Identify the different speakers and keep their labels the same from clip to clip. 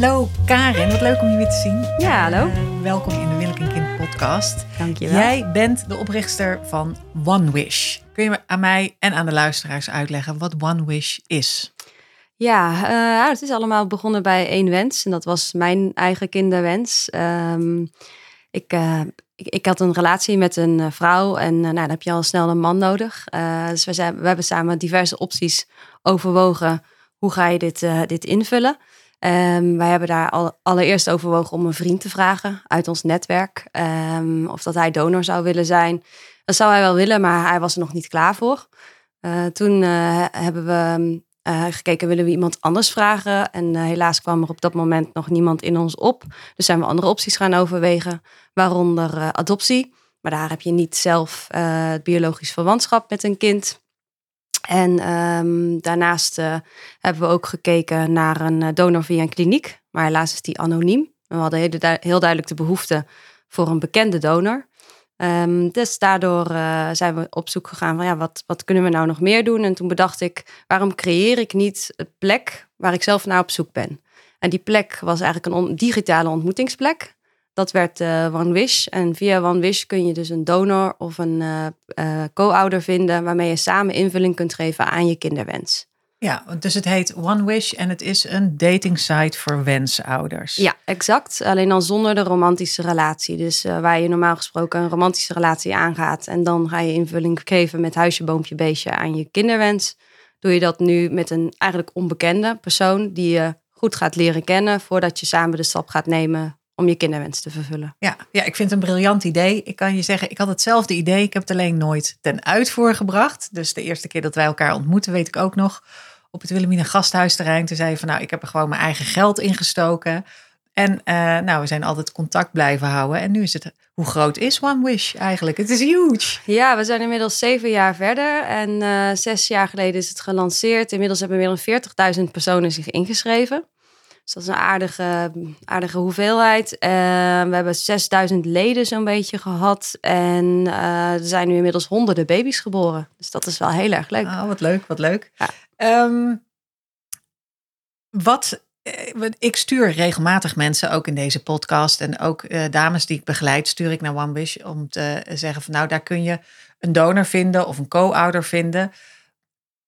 Speaker 1: Hallo Karin, wat leuk om je weer te zien.
Speaker 2: Ja, hallo.
Speaker 1: Uh, welkom in de Willek en Kind podcast.
Speaker 2: Dankjewel.
Speaker 1: Jij bent de oprichter van One Wish. Kun je aan mij en aan de luisteraars uitleggen wat One Wish is?
Speaker 2: Ja, uh, het is allemaal begonnen bij één wens. En dat was mijn eigen kinderwens. Um, ik, uh, ik, ik, had een relatie met een vrouw en nou, dan heb je al snel een man nodig. dus we, zijn, we hebben samen diverse opties overwogen. Hoe ga je dit, dit invullen? Um, wij hebben daar al, allereerst overwogen om een vriend te vragen uit ons netwerk. Um, of dat hij donor zou willen zijn. Dat zou hij wel willen, maar hij was er nog niet klaar voor. Uh, toen uh, hebben we uh, gekeken, willen we iemand anders vragen? En helaas kwam er op dat moment nog niemand in ons op. Dus zijn we andere opties gaan overwegen, waaronder adoptie. Maar daar heb je niet zelf het biologisch verwantschap met een kind. En um, daarnaast uh, hebben we ook gekeken naar een eh, donor via een kliniek. Maar helaas is die anoniem. We hadden heel, heel duidelijk de behoefte voor een bekende donor. Um, dus daardoor uh, zijn we op zoek gegaan van ja, wat, wat kunnen we nou nog meer doen? En toen bedacht ik, waarom creëer ik niet een plek waar ik zelf naar op zoek ben? En die plek was eigenlijk een digitale ontmoetingsplek. Dat werd uh, One Wish. En via One Wish kun je dus een donor of een uh, uh, co-ouder vinden waarmee je samen invulling kunt geven aan je kinderwens.
Speaker 1: Ja, dus het heet One Wish en het is een dating site voor wensouders.
Speaker 2: Ja, exact. Alleen dan zonder de romantische relatie. Dus waar je normaal gesproken een romantische relatie aangaat en dan ga je invulling geven met huisje, boompje, beestje aan je kinderwens. Doe je dat nu met een eigenlijk onbekende persoon die je goed gaat leren kennen voordat je samen de stap gaat nemen om je kinderwens te vervullen.
Speaker 1: Ja, ja, ik vind het een briljant idee. Ik kan je zeggen, ik had hetzelfde idee. Ik heb het alleen nooit ten uitvoer gebracht. Dus de eerste keer dat wij elkaar ontmoeten, weet ik ook nog. Op het Wilhelmina gasthuisterrein. Toen zei je van, nou, ik heb er gewoon mijn eigen geld in gestoken. En uh, nou, we zijn altijd contact blijven houden. En nu is het, hoe groot is One Wish eigenlijk? Het is huge.
Speaker 2: Ja, we zijn inmiddels zeven jaar verder. En uh, zes jaar geleden is het gelanceerd. Inmiddels hebben meer dan 40.000 personen zich ingeschreven. Dus dat is een aardige, aardige hoeveelheid. Uh, we hebben 6000 leden zo'n beetje gehad. En uh, er zijn nu inmiddels honderden baby's geboren. Dus dat is wel heel erg leuk.
Speaker 1: Oh, wat leuk, wat leuk. Ja. Um, wat, ik stuur regelmatig mensen, ook in deze podcast. En ook uh, dames die ik begeleid, stuur ik naar One Wish. Om te zeggen van nou, daar kun je een donor vinden of een co-ouder vinden.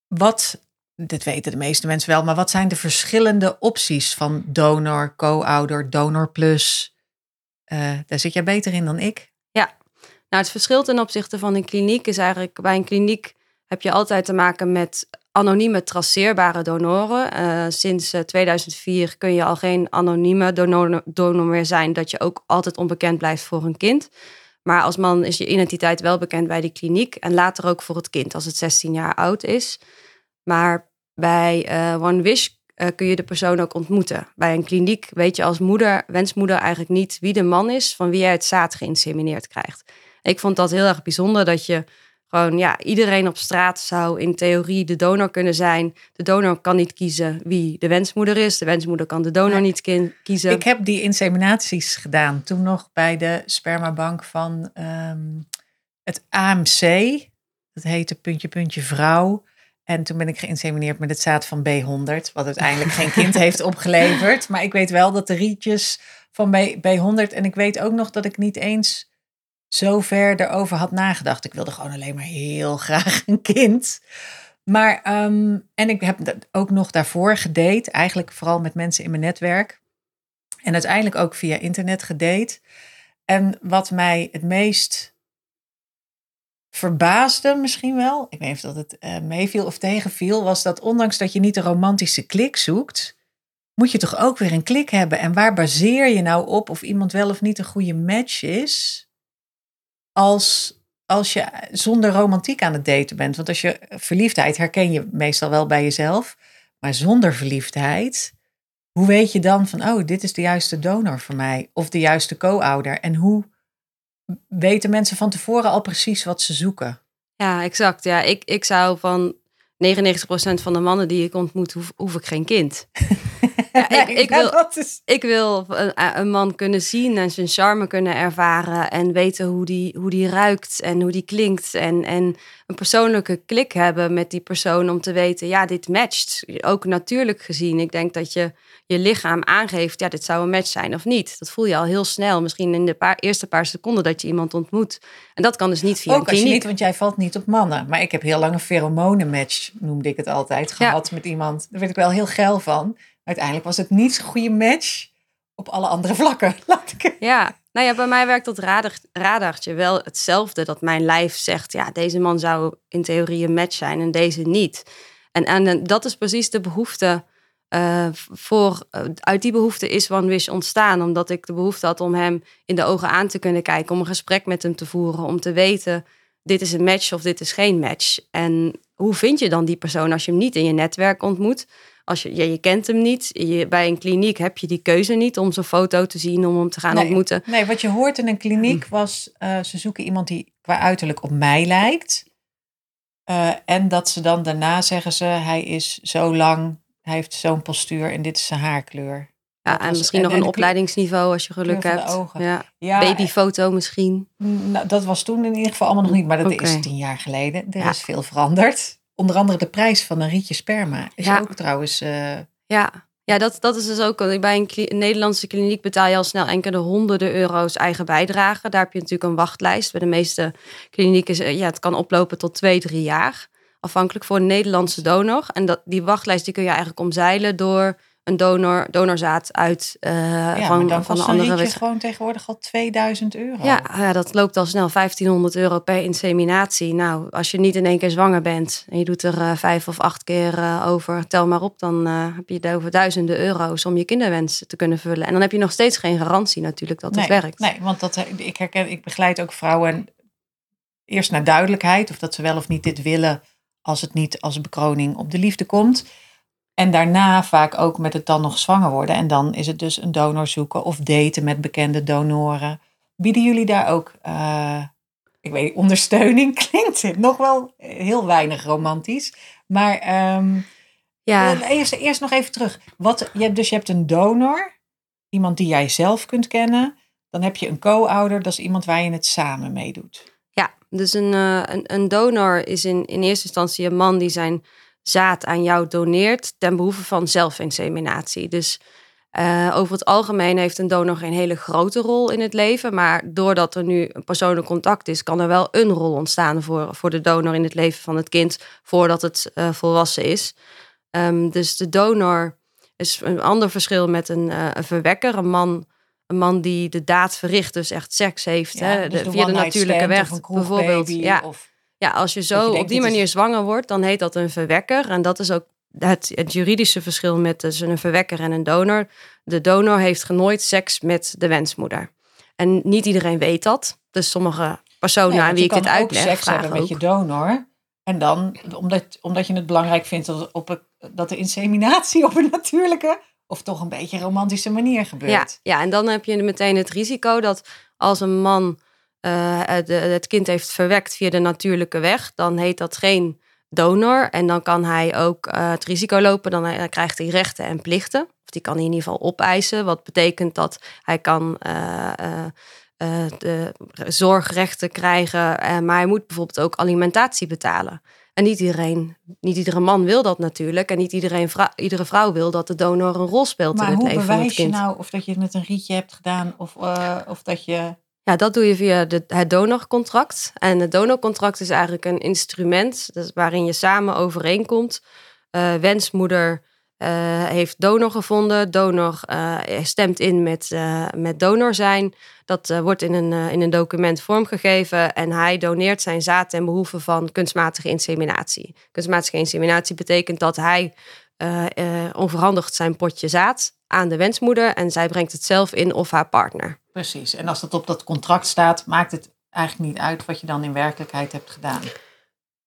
Speaker 1: Wat dit weten de meeste mensen wel, maar wat zijn de verschillende opties van donor, co-ouder, donor plus? Uh, daar zit jij beter in dan ik.
Speaker 2: Ja, nou het verschil ten opzichte van een kliniek is eigenlijk bij een kliniek heb je altijd te maken met anonieme traceerbare donoren. Uh, sinds 2004 eh, kun je al geen anonieme donor, donor meer zijn, dat je ook altijd onbekend blijft voor een kind. Maar als man is je identiteit wel bekend bij die kliniek en later ook voor het kind als het 16 jaar oud is. Maar bij uh, One Wish uh, kun je de persoon ook ontmoeten. Bij een kliniek weet je als moeder, wensmoeder eigenlijk niet wie de man is van wie jij het zaad geïnsemineerd krijgt. Ik vond dat heel erg bijzonder dat je gewoon, ja, iedereen op straat zou in theorie de donor kunnen zijn. De donor kan niet kiezen wie de wensmoeder is. De wensmoeder kan de donor niet kiezen.
Speaker 1: Ik heb die inseminaties gedaan toen nog bij de spermabank van um, het AMC. Dat heette Puntje Puntje Vrouw. En toen ben ik geïnsemineerd met het zaad van B100, wat uiteindelijk geen kind heeft opgeleverd. Maar ik weet wel dat de rietjes van B100. En ik weet ook nog dat ik niet eens zo ver erover had nagedacht. Ik wilde gewoon alleen maar heel graag een kind. Maar, um, en ik heb ook nog daarvoor gedate, eigenlijk vooral met mensen in mijn netwerk. En uiteindelijk ook via internet gedate. En wat mij het meest verbaasde misschien wel, ik weet niet of dat het uh, meeviel of tegenviel, was dat ondanks dat je niet de romantische klik zoekt, moet je toch ook weer een klik hebben. En waar baseer je nou op of iemand wel of niet een goede match is, als, als je zonder romantiek aan het daten bent? Want als je verliefdheid herken je meestal wel bij jezelf, maar zonder verliefdheid, hoe weet je dan van, oh, dit is de juiste donor voor mij of de juiste co-ouder? En hoe weten mensen van tevoren al precies wat ze zoeken.
Speaker 2: Ja, exact. Ja, ik, ik zou van 99% van de mannen die ik ontmoet, hoef, hoef ik geen kind. Ja, ik, wil,
Speaker 1: is-
Speaker 2: ik wil een, een man kunnen zien en zijn charme kunnen ervaren. En weten hoe die, hoe die ruikt en hoe die klinkt. En, en een persoonlijke klik hebben met die persoon om te weten, ja, dit matcht. Ook natuurlijk gezien. Ik denk dat je je lichaam aangeeft, ja, dit zou een match zijn of niet. Dat voel je al heel snel. Misschien in de paar, eerste paar seconden dat je iemand ontmoet. En dat kan dus niet via
Speaker 1: Ook
Speaker 2: een
Speaker 1: als je niet, want jij valt niet op mannen. Maar ik heb heel lang een pheromonenmatch, noemde ik het altijd, gehad met iemand. Daar werd ik wel heel geil van. Uiteindelijk was het niet zo'n goede match op alle andere vlakken. Laat ik.
Speaker 2: Ja, nou ja, bij mij werkt dat radar, radartje wel hetzelfde. Dat mijn lijf zegt, ja, deze man zou in theorie een match zijn en deze niet. En, en dat is precies de behoefte eh, voor... eh, uit die behoefte is One Wish ontstaan. Omdat ik de behoefte had om hem in de ogen aan te kunnen kijken. Om een gesprek met hem te voeren. Om te weten, dit is een match of dit is geen match. En hoe vind je dan die persoon als je hem niet in je netwerk ontmoet? Als je, ja, je kent hem niet. Je, bij een kliniek heb je die keuze niet om zijn foto te zien, om hem te gaan
Speaker 1: Nee.
Speaker 2: ontmoeten.
Speaker 1: Nee, wat je hoort in een kliniek was, eh, ze zoeken iemand die qua uiterlijk op mij lijkt. Eh, en dat ze dan daarna zeggen ze, hij is zo lang, hij heeft zo'n postuur en dit is zijn haarkleur.
Speaker 2: Ja,
Speaker 1: Dat
Speaker 2: en
Speaker 1: was-
Speaker 2: misschien
Speaker 1: en-
Speaker 2: nog
Speaker 1: en
Speaker 2: een opleidingsniveau als je geluk hebt. Ja.
Speaker 1: Ja,
Speaker 2: Babyfoto misschien.
Speaker 1: Nou, dat was toen in ieder geval allemaal nog niet, maar dat is tien jaar geleden. Er
Speaker 2: Ja.
Speaker 1: is veel veranderd. Onder andere de prijs van een rietje sperma is
Speaker 2: Ja.
Speaker 1: ook trouwens. eh,
Speaker 2: Ja, ja dat, dat is dus ook. Bij een, Nederlandse kliniek betaal je al snel enkele honderden euro's eigen bijdrage. Daar heb je natuurlijk een wachtlijst. Bij de meeste klinieken eh, ja, het kan oplopen tot twee, drie jaar. Afhankelijk voor een Nederlandse donor. En dat, die wachtlijst die kun je eigenlijk omzeilen door een donor, donorzaad uit eh,
Speaker 1: ja,
Speaker 2: van,
Speaker 1: dan
Speaker 2: van een andere wet-
Speaker 1: gewoon tegenwoordig al 2000 euro.
Speaker 2: Ja, ja, dat loopt al snel 1500 euro per inseminatie. Nou, als je niet in één keer zwanger bent en je doet er eh, vijf of acht keer eh, over, tel maar op, dan heb je het over duizenden euro's om je kinderwens te kunnen vullen. En dan heb je nog steeds geen garantie natuurlijk dat
Speaker 1: nee,
Speaker 2: het werkt.
Speaker 1: Nee, want dat, ik herken, ik begeleid ook vrouwen eerst naar duidelijkheid of dat ze wel of niet dit willen als het niet als bekroning op de liefde komt. En daarna vaak ook met het dan nog zwanger worden. En dan is het dus een donor zoeken of daten met bekende donoren. Bieden jullie daar ook, eh, ik weet niet, ondersteuning? Klinkt het nog wel heel weinig romantisch. Maar ehm,
Speaker 2: Ja,
Speaker 1: eh, eerst, eerst nog even terug. Wat, je hebt, dus je hebt een donor, iemand die jij zelf kunt kennen. Dan heb je een co-ouder, dat is iemand waar je het samen mee doet.
Speaker 2: ja. dus een, eh, een, een donor is in, in eerste instantie een man die zijn zaad aan jou doneert ten behoeve van zelfinseminatie. Dus eh, over het algemeen heeft een donor geen hele grote rol in het leven. Maar doordat er nu een persoonlijk contact is, kan er wel een rol ontstaan voor, voor de donor in het leven van het kind voordat het eh, volwassen is. Ehm, dus de donor is een ander verschil met een, eh, een verwekker, een man. Een man die de daad verricht, dus echt seks heeft.
Speaker 1: Ja,
Speaker 2: hè,
Speaker 1: dus
Speaker 2: de, via de natuurlijke weg. bijvoorbeeld. Ja,
Speaker 1: Of,
Speaker 2: ja, als je zo
Speaker 1: je denkt,
Speaker 2: op die
Speaker 1: is-
Speaker 2: manier zwanger wordt, dan heet dat een verwekker. En dat is ook het, het juridische verschil met tussen een verwekker en een donor. De donor heeft nooit seks met de wensmoeder. En niet iedereen weet dat. Dus sommige personen
Speaker 1: Nee,
Speaker 2: aan wie
Speaker 1: je
Speaker 2: ik dit
Speaker 1: kan ook
Speaker 2: uitleg,
Speaker 1: seks hebben met je donor. En dan, omdat, omdat je het belangrijk vindt dat, op een- dat de inseminatie op een natuurlijke of toch een beetje romantische manier gebeurt.
Speaker 2: Ja, ja, en dan heb je meteen het risico dat als een man eh, het, het kind heeft verwekt via de natuurlijke weg, dan heet dat geen donor. En dan kan hij ook eh, het risico lopen, dan, eh, krijgt hij rechten en plichten. Of die kan hij in ieder geval opeisen. Wat betekent dat hij kan eh, eh, eh, de zorgrechten krijgen, eh, maar hij moet bijvoorbeeld ook alimentatie betalen. En niet iedereen, niet iedere man wil dat natuurlijk. En niet iedereen vrou- iedere vrouw wil dat de donor een rol speelt
Speaker 1: Maar
Speaker 2: in het
Speaker 1: hoe
Speaker 2: leven van het
Speaker 1: bewijs je
Speaker 2: kind.
Speaker 1: nou of dat je het met een rietje hebt gedaan of, eh, of dat je...
Speaker 2: Ja, dat doe je via de, het donorcontract. En het donorcontract is eigenlijk een instrument waarin je samen overeenkomt. Eh, wensmoeder eh, heeft donor gevonden. Donor eh, stemt in met, met donor zijn. Dat wordt in een, in een document vormgegeven. En hij doneert zijn zaad ten behoeve van kunstmatige inseminatie. Kunstmatige inseminatie betekent dat hij onverhandigt zijn potje zaad aan de wensmoeder. En zij brengt het zelf in of haar partner.
Speaker 1: Precies. En als dat op dat contract staat, maakt het eigenlijk niet uit wat je dan in werkelijkheid hebt gedaan.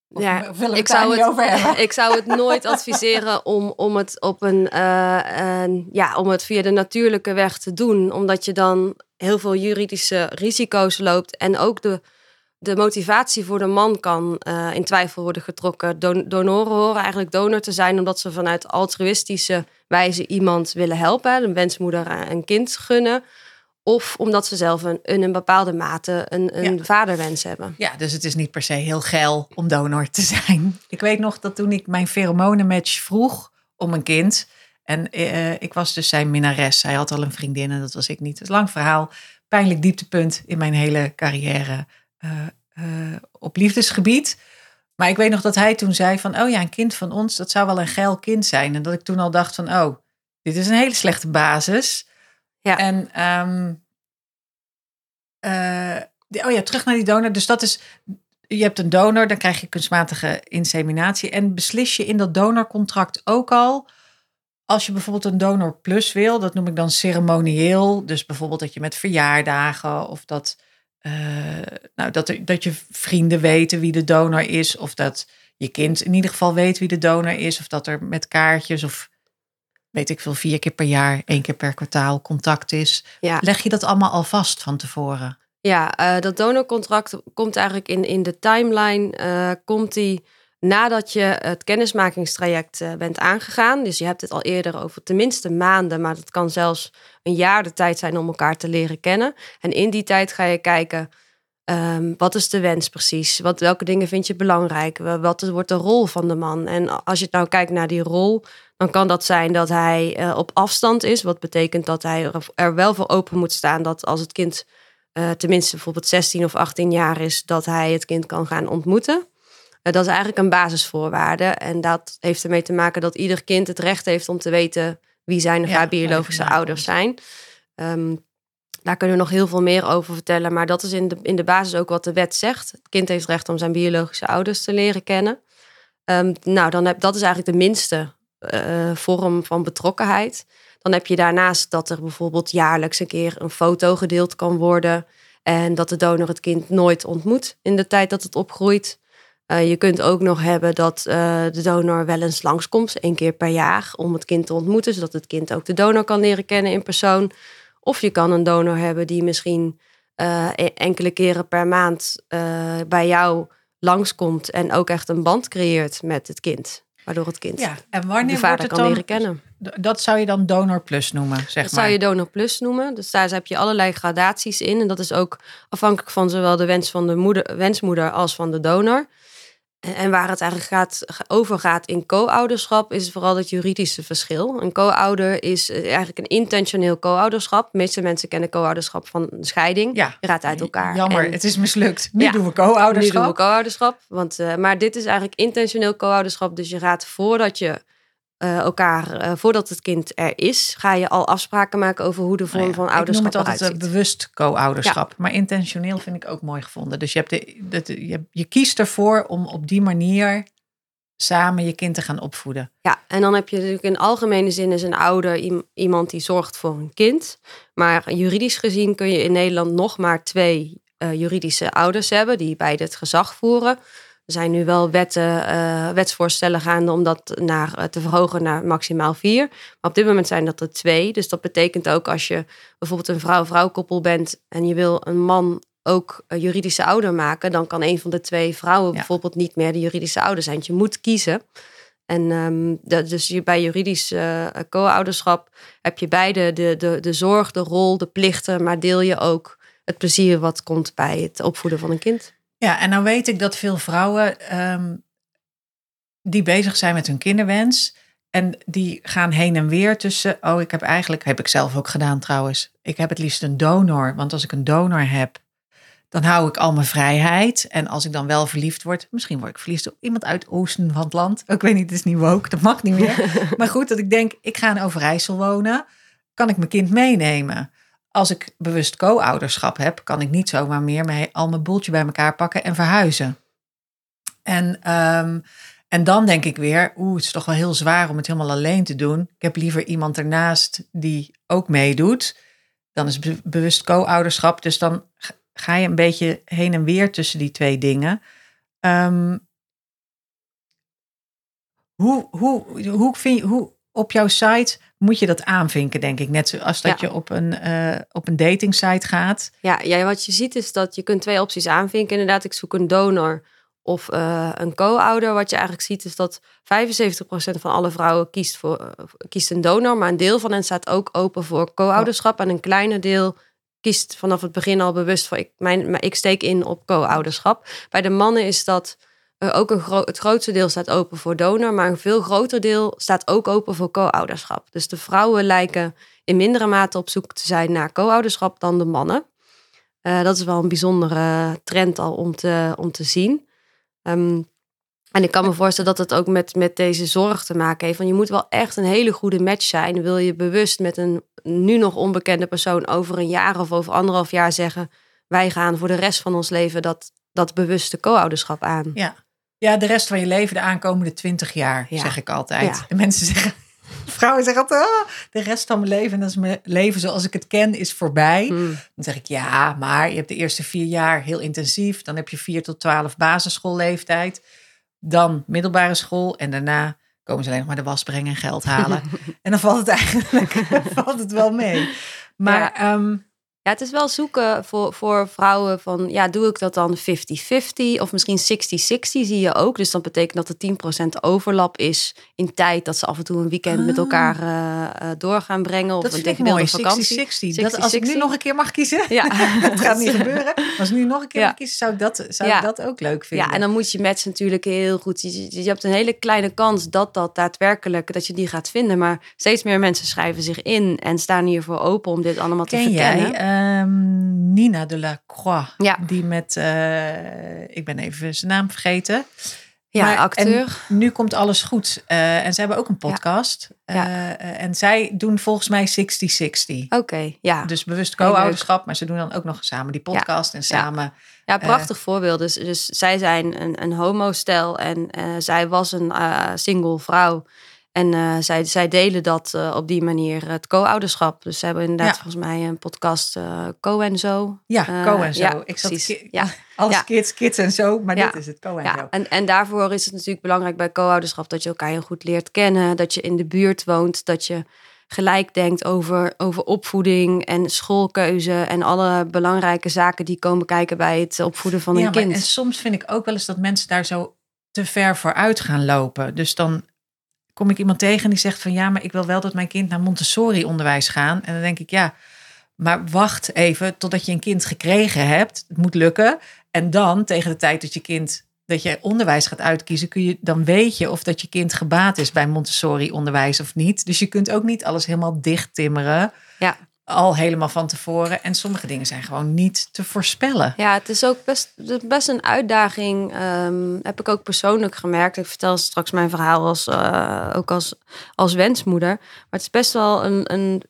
Speaker 1: Of
Speaker 2: Ja,
Speaker 1: wil ik,
Speaker 2: zou het,
Speaker 1: over hebben?
Speaker 2: ik zou het nooit adviseren om, om, het op een, eh, een- ja, om het via de natuurlijke weg te doen. Omdat je dan heel veel juridische risico's loopt. En ook de, de motivatie voor de man kan uh, in twijfel worden getrokken. Don donoren horen eigenlijk donor te zijn omdat ze vanuit altruïstische wijze iemand willen helpen, een wensmoeder een kind gunnen. Of omdat ze zelf een, in een bepaalde mate een, een vaderwens hebben.
Speaker 1: Ja, dus het is niet per se heel geil om donor te zijn. Ik weet nog dat toen ik mijn pheromonenmatch vroeg om een kind. En uh, ik was dus zijn minnares. Hij had al een vriendin en dat was ik niet. Het is lang verhaal. Pijnlijk dieptepunt in mijn hele carrière uh, uh, op liefdesgebied. Maar ik weet nog dat hij toen zei van... oh ja, een kind van ons, dat zou wel een geil kind zijn. En dat ik toen al dacht van... oh, dit is een hele slechte basis... Ja. En um, uh, oh ja, terug naar die donor. Dus dat is, je hebt een donor, dan krijg je kunstmatige inseminatie. En beslis je in dat donorcontract ook al, als je bijvoorbeeld een donor plus wil, dat noem ik dan ceremonieel. Dus bijvoorbeeld dat je met verjaardagen of dat, uh, nou, dat, dat je vrienden weten wie de donor is. Of dat je kind in ieder geval weet wie de donor is. Of dat er met kaartjes of weet ik veel, vier keer per jaar, één keer per kwartaal contact is. Ja. Leg je dat allemaal al vast van tevoren?
Speaker 2: Ja, uh, dat donorcontract komt eigenlijk in, in de timeline, uh, komt die nadat je het kennismakingstraject uh, bent aangegaan. Dus je hebt het al eerder over tenminste maanden, maar dat kan zelfs een jaar de tijd zijn om elkaar te leren kennen. En in die tijd ga je kijken, um, wat is de wens precies? Wat, welke dingen vind je belangrijk? Wat wordt de rol van de man? En als je nou kijkt naar die rol, dan kan dat zijn dat hij uh, op afstand is. Wat betekent dat hij er, wel voor open moet staan dat als het kind uh, tenminste bijvoorbeeld 16 of 18 jaar is, dat hij het kind kan gaan ontmoeten. Uh, dat is eigenlijk een basisvoorwaarde. En dat heeft ermee te maken dat ieder kind het recht heeft om te weten wie zijn of haar biologische ouders zijn. Um, daar kunnen we nog heel veel meer over vertellen. Maar dat is in de, in de basis ook wat de wet zegt. Het kind heeft recht om zijn biologische ouders te leren kennen. Um, nou, dan heb, dat is eigenlijk de minste uh, vorm van betrokkenheid. Dan heb je daarnaast dat er bijvoorbeeld jaarlijks een keer een foto gedeeld kan worden. En dat de donor het kind nooit ontmoet in de tijd dat het opgroeit. Uh, je kunt ook nog hebben dat uh, de donor wel eens langskomt, één keer per jaar, om het kind te ontmoeten, zodat het kind ook de donor kan leren kennen in persoon. Of je kan een donor hebben die misschien uh, enkele keren per maand bij jou langskomt en ook echt een band creëert met het kind. Waardoor het kind
Speaker 1: ja, en wanneer
Speaker 2: de vader
Speaker 1: kan
Speaker 2: dan, leren kennen.
Speaker 1: Dat zou je dan donor plus noemen, zeg
Speaker 2: dat
Speaker 1: maar.
Speaker 2: zou je donor plus noemen. Dus daar heb je allerlei gradaties in. En dat is ook afhankelijk van zowel de wens van de moeder, wensmoeder als van de donor. En waar het eigenlijk gaat, over gaat in co-ouderschap, is vooral het juridische verschil. Een co-ouder is eh, eigenlijk een intentioneel co-ouderschap. De meeste mensen kennen co-ouderschap van scheiding. Ja. Je gaat uit elkaar.
Speaker 1: Jammer, het is mislukt. Nu doen we co-ouderschap.
Speaker 2: Nu doen we co-ouderschap. Want, uh, maar dit is eigenlijk intentioneel co-ouderschap. Dus je gaat voordat je uh, elkaar, uh, voordat het kind er is, ga je al afspraken maken over hoe de vorm nou ja, van ouderschap
Speaker 1: Ik noem het altijd bewust co-ouderschap. Ja. Maar intentioneel vind ik ook mooi gevonden. Dus je, hebt de, de, je, je kiest ervoor om op die manier samen je kind te gaan opvoeden.
Speaker 2: Ja, en dan heb je natuurlijk in algemene zin is een ouder iemand die zorgt voor een kind. Maar juridisch gezien kun je in Nederland nog maar twee juridische ouders hebben die beide het gezag voeren. Er zijn nu wel wetten, uh, wetsvoorstellen gaande om dat naar, uh, te verhogen naar maximaal vier. Maar op dit moment zijn dat er twee. Dus dat betekent ook als je bijvoorbeeld een vrouw-vrouw koppel bent en je wil een man ook uh, juridische ouder maken, dan kan een van de twee vrouwen ja. bijvoorbeeld niet meer de juridische ouder zijn. Je moet kiezen. En um, dat, dus bij juridisch co-ouderschap heb je beide de, de, de zorg, de rol, de plichten, maar deel je ook het plezier wat komt bij het opvoeden van een kind.
Speaker 1: Ja, en nou weet ik dat veel vrouwen um, die bezig zijn met hun kinderwens. En die gaan heen en weer tussen. Oh, ik heb eigenlijk, heb ik zelf ook gedaan trouwens. Ik heb het liefst een donor. Want als ik een donor heb, dan hou ik al mijn vrijheid. En als ik dan wel verliefd word, misschien word ik verliefd op iemand uit oosten van het land. Ik weet niet, het is niet woke, dat mag niet meer. maar goed, dat ik denk, ik ga in Overijssel wonen. Kan ik mijn kind meenemen? Als ik bewust co-ouderschap heb, kan ik niet zomaar meer mee, al mijn boeltje bij elkaar pakken en verhuizen. En, um, en dan denk ik weer, oeh, het is toch wel heel zwaar om het helemaal alleen te doen. Ik heb liever iemand ernaast die ook meedoet. Dan is be bewust co-ouderschap. Dus dan ga je een beetje heen en weer tussen die twee dingen. Um, hoe, hoe, hoe, vind je, hoe, op jouw site moet je dat aanvinken, denk ik. Net zoals dat
Speaker 2: Ja.
Speaker 1: je op een, eh op een dating site gaat.
Speaker 2: Ja, ja, wat je ziet is dat je kunt twee opties aanvinken. Inderdaad, ik zoek een donor of eh, een co-ouder. Wat je eigenlijk ziet is dat 75% van alle vrouwen kiest, voor, eh, kiest een donor. Maar een deel van hen staat ook open voor co-ouderschap. En een kleine deel kiest vanaf het begin al bewust voor... Ik, mijn, maar ik steek in op co-ouderschap. Bij de mannen is dat ook een het grootste deel staat open voor donor. Maar een veel groter deel staat ook open voor co-ouderschap. Dus de vrouwen lijken in mindere mate op zoek te zijn naar co-ouderschap dan de mannen. Eh, dat is wel een bijzondere trend al om te, om te zien. Ehm, en ik kan me voorstellen dat het ook met, met deze zorg te maken heeft. Want je moet wel echt een hele goede match zijn. Wil je bewust met een nu nog onbekende persoon over een jaar of over anderhalf jaar zeggen... wij gaan voor de rest van ons leven dat, dat bewuste co-ouderschap aan.
Speaker 1: Ja. Ja, de rest van je leven, de aankomende 20 jaar,
Speaker 2: Ja.
Speaker 1: zeg ik altijd.
Speaker 2: Ja.
Speaker 1: De mensen zeggen, vrouwen zeggen altijd, "Ah, de rest van mijn leven, dat is mijn leven zoals ik het ken, is voorbij.
Speaker 2: Hmm.
Speaker 1: Dan zeg ik, ja, maar je hebt de eerste vier jaar heel intensief. Dan heb je vier tot twaalf basisschoolleeftijd. Dan middelbare school. En daarna komen ze alleen nog maar de was brengen en geld halen. en dan valt het eigenlijk valt het wel mee. Maar
Speaker 2: Ja.
Speaker 1: ehm,
Speaker 2: Ja, het is wel zoeken voor, voor vrouwen van, ja, doe ik dat dan 50-50 of misschien 60-60 zie je ook. Dus dat betekent dat er 10% overlap is in tijd dat ze af en toe een weekend met
Speaker 1: Ah.
Speaker 2: elkaar eh, eh, door gaan brengen. Of
Speaker 1: dat
Speaker 2: een
Speaker 1: vind mooi,
Speaker 2: vakantie.
Speaker 1: 60-60. Dat Als ik nu
Speaker 2: 60-60.
Speaker 1: nog een keer mag kiezen,
Speaker 2: Ja.
Speaker 1: het gaat niet gebeuren. Maar als ik nu nog een keer
Speaker 2: Ja.
Speaker 1: mag kiezen, zou ik dat, zou
Speaker 2: Ja.
Speaker 1: ik dat ook leuk vinden.
Speaker 2: Ja, en dan moet je match natuurlijk heel goed. Je, hebt een hele kleine kans dat dat daadwerkelijk, dat je die gaat vinden. Maar steeds meer mensen schrijven zich in en staan hiervoor open om dit allemaal te
Speaker 1: Ken
Speaker 2: verkennen.
Speaker 1: jij ehm, Nina de la Croix?
Speaker 2: Ja.
Speaker 1: Die met, eh, ik ben even zijn naam vergeten.
Speaker 2: ja,
Speaker 1: Maar-
Speaker 2: acteur.
Speaker 1: Nu komt alles goed. Eh, en ze hebben ook een podcast.
Speaker 2: Ja.
Speaker 1: Eh, en zij doen volgens mij 60-60.
Speaker 2: Oké, ja.
Speaker 1: Dus bewust co-ouderschap, maar ze doen dan ook nog samen die podcast en samen.
Speaker 2: Ja, prachtig voorbeeld. Dus, dus zij zijn een, een homo-stel en eh, zij was een single vrouw. En eh, zij, zij delen dat eh, op die manier, het co-ouderschap. Dus ze hebben inderdaad
Speaker 1: Ja.
Speaker 2: volgens mij een podcast eh, Co en Zo.
Speaker 1: Ja,
Speaker 2: Eh,
Speaker 1: co en zo.
Speaker 2: ja,
Speaker 1: ik zat
Speaker 2: precies.
Speaker 1: ki-
Speaker 2: Ja.
Speaker 1: alles
Speaker 2: Ja.
Speaker 1: kids, kids en zo, maar dit is het co en
Speaker 2: Ja,
Speaker 1: zo.
Speaker 2: en, en daarvoor is het natuurlijk belangrijk bij co-ouderschap dat je elkaar heel goed leert kennen, dat je in de buurt woont, dat je gelijk denkt over, over opvoeding en schoolkeuze en alle belangrijke zaken die komen kijken bij het opvoeden van een
Speaker 1: maar-
Speaker 2: kind.
Speaker 1: en soms vind ik ook wel eens dat mensen daar zo te ver voor uit gaan lopen. Dus dan kom ik iemand tegen die zegt van ja, maar ik wil wel dat mijn kind naar Montessori onderwijs gaan. En dan denk ik ja, maar wacht even totdat je een kind gekregen hebt. Het moet lukken. En dan tegen de tijd dat je kind dat je onderwijs gaat uitkiezen, kun je dan weet je of dat je kind gebaat is bij Montessori onderwijs of niet. Dus je kunt ook niet alles helemaal dicht timmeren.
Speaker 2: Ja.
Speaker 1: Al helemaal van tevoren. En sommige dingen zijn gewoon niet te voorspellen.
Speaker 2: Ja, het is ook best, best een uitdaging. ehm, heb ik ook persoonlijk gemerkt. Ik vertel straks mijn verhaal als, eh, ook als, als wensmoeder. Maar het is best wel een, een,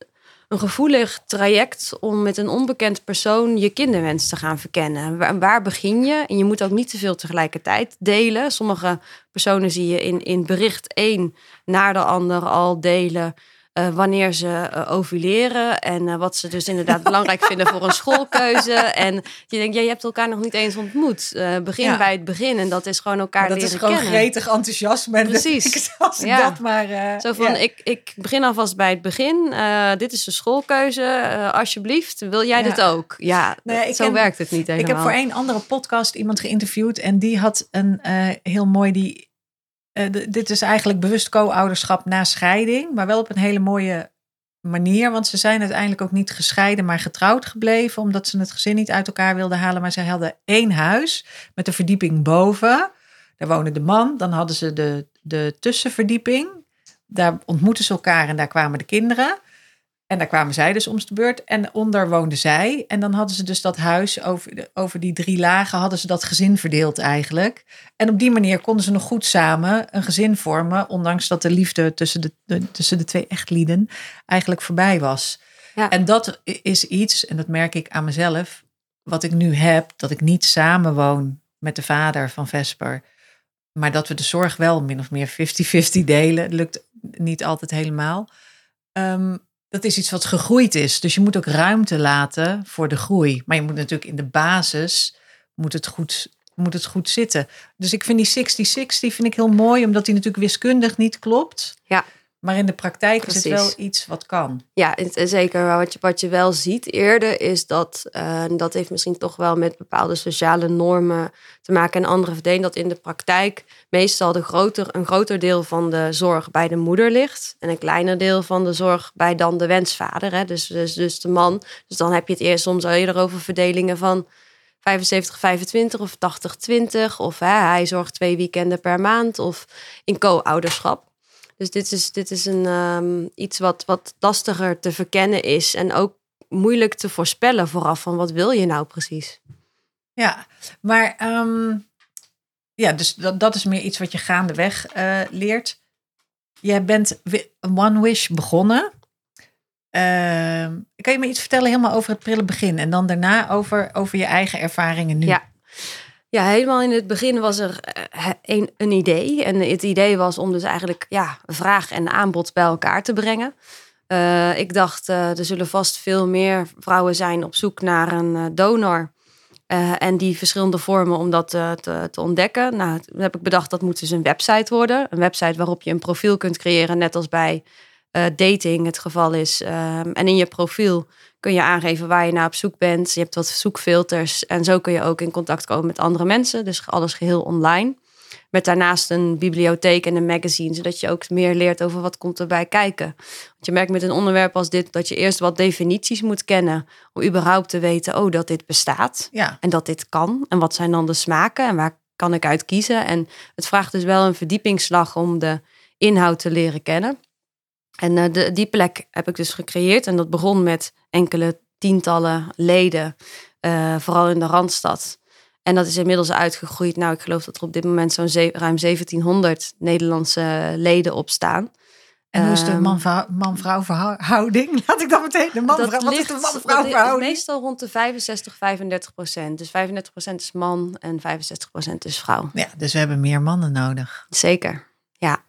Speaker 2: een gevoelig traject om met een onbekend persoon je kinderwens te gaan verkennen. Waar, waar begin je? En je moet ook niet te veel tegelijkertijd delen. Sommige personen zie je in, in bericht één naar de ander al delen. Eh, wanneer ze eh, ovuleren en eh, wat ze dus inderdaad belangrijk vinden voor een schoolkeuze. En je denkt, ja, je hebt elkaar nog niet eens ontmoet. Begin
Speaker 1: Ja.
Speaker 2: bij het begin en dat is gewoon elkaar
Speaker 1: Maar dat
Speaker 2: leren
Speaker 1: is gewoon
Speaker 2: kennen.
Speaker 1: gretig enthousiasme. En
Speaker 2: Precies.
Speaker 1: Als ik
Speaker 2: Ja.
Speaker 1: dat maar...
Speaker 2: Zo van,
Speaker 1: ja.
Speaker 2: ik, ik begin alvast bij het begin. Dit is de schoolkeuze. Alsjeblieft, wil jij dit ook? Ja,
Speaker 1: Nee, ik
Speaker 2: zo
Speaker 1: ken-
Speaker 2: werkt het niet helemaal.
Speaker 1: Ik heb voor een andere podcast iemand geïnterviewd en die had een heel mooi die. Eh, dit is eigenlijk bewust co-ouderschap na scheiding, maar wel op een hele mooie manier. Want ze zijn uiteindelijk ook niet gescheiden, maar getrouwd gebleven, omdat ze het gezin niet uit elkaar wilden halen. Maar zij hadden één huis met een verdieping boven. Daar woonde de man. Dan hadden ze de, de tussenverdieping. Daar ontmoetten ze elkaar en daar kwamen de kinderen. En daar kwamen zij dus om de beurt. En onder woonden zij. En dan hadden ze dus dat huis over, de- over die drie lagen, hadden ze dat gezin verdeeld eigenlijk. En op die manier konden ze nog goed samen een gezin vormen. Ondanks dat de liefde tussen de, de- tussen de twee echtlieden eigenlijk voorbij was.
Speaker 2: Ja.
Speaker 1: En dat is iets, en dat merk ik aan mezelf, wat ik nu heb, dat ik niet samenwoon met de vader van Vesper. Maar dat we de zorg wel min of meer 50-50 delen. Lukt niet altijd helemaal. Ehm, dat is iets wat gegroeid is. Dus je moet ook ruimte laten voor de groei. Maar je moet natuurlijk in de basis moet het goed, moet het goed zitten. Dus ik vind die 60-60 vind ik heel mooi, omdat die natuurlijk wiskundig niet klopt.
Speaker 2: Ja.
Speaker 1: Maar in de praktijk is het wel iets wat kan.
Speaker 2: Ja, zeker. Maar wat je, wat je wel ziet eerder is dat, eh, dat heeft misschien toch wel met bepaalde sociale normen te maken en andere verdeling, dat in de praktijk meestal de groter, een groter deel van de zorg bij de moeder ligt en een kleiner deel van de zorg bij dan de wensvader, hè? Dus, dus, dus de man. Dus dan heb je het eerst soms al eerder over verdelingen van 75-25 of 80-20 of hè, hij zorgt twee weekenden per maand of in co-ouderschap. Dus dit is, dit is een, ehm, iets wat, wat lastiger te verkennen is. En ook moeilijk te voorspellen vooraf van wat wil je nou precies.
Speaker 1: Ja, maar ehm, ja, dus dat, dat is meer iets wat je gaandeweg eh leert. Jij bent One Wish begonnen. Ehm, kan je me iets vertellen helemaal over het prille begin en dan daarna over, over je eigen ervaringen nu?
Speaker 2: Ja. Ja, helemaal in het begin was er eh, een, een idee. En het idee was om dus eigenlijk ja, vraag en aanbod bij elkaar te brengen. Eh, ik dacht, eh, er zullen vast veel meer vrouwen zijn op zoek naar een donor. En die verschillende vormen om dat te, te ontdekken. Nou, toen heb ik bedacht dat moet dus een website worden. Een website waarop je een profiel kunt creëren, net als bij eh, dating het geval is. Ehm, en in je profiel kun je aangeven waar je naar op zoek bent. Je hebt wat zoekfilters en zo kun je ook in contact komen met andere mensen. Dus alles geheel online. Met daarnaast een bibliotheek en een magazine, zodat je ook meer leert over wat komt erbij kijken. Want je merkt met een onderwerp als dit dat je eerst wat definities moet kennen om überhaupt te weten, oh, dat dit bestaat
Speaker 1: Ja,
Speaker 2: en dat dit kan. En wat zijn dan de smaken en waar kan ik uit kiezen? En het vraagt dus wel een verdiepingsslag om de inhoud te leren kennen. En eh, de, die plek heb ik dus gecreëerd. En dat begon met enkele tientallen leden, eh, vooral in de Randstad. En dat is inmiddels uitgegroeid. Nou, ik geloof dat er op dit moment zo'n ruim 1700 Nederlandse leden op staan.
Speaker 1: en hoe is de
Speaker 2: Ehm,
Speaker 1: man-vrouw verhouding? Laat ik dan meteen de man-vrouw. Wat is
Speaker 2: ligt-
Speaker 1: de
Speaker 2: dat
Speaker 1: man-vrouw verhouding?
Speaker 2: meestal rond de 65, 35 procent. Dus 35 procent is man en 65 procent is vrouw.
Speaker 1: Ja, dus we hebben meer mannen nodig.
Speaker 2: Zeker. Ja,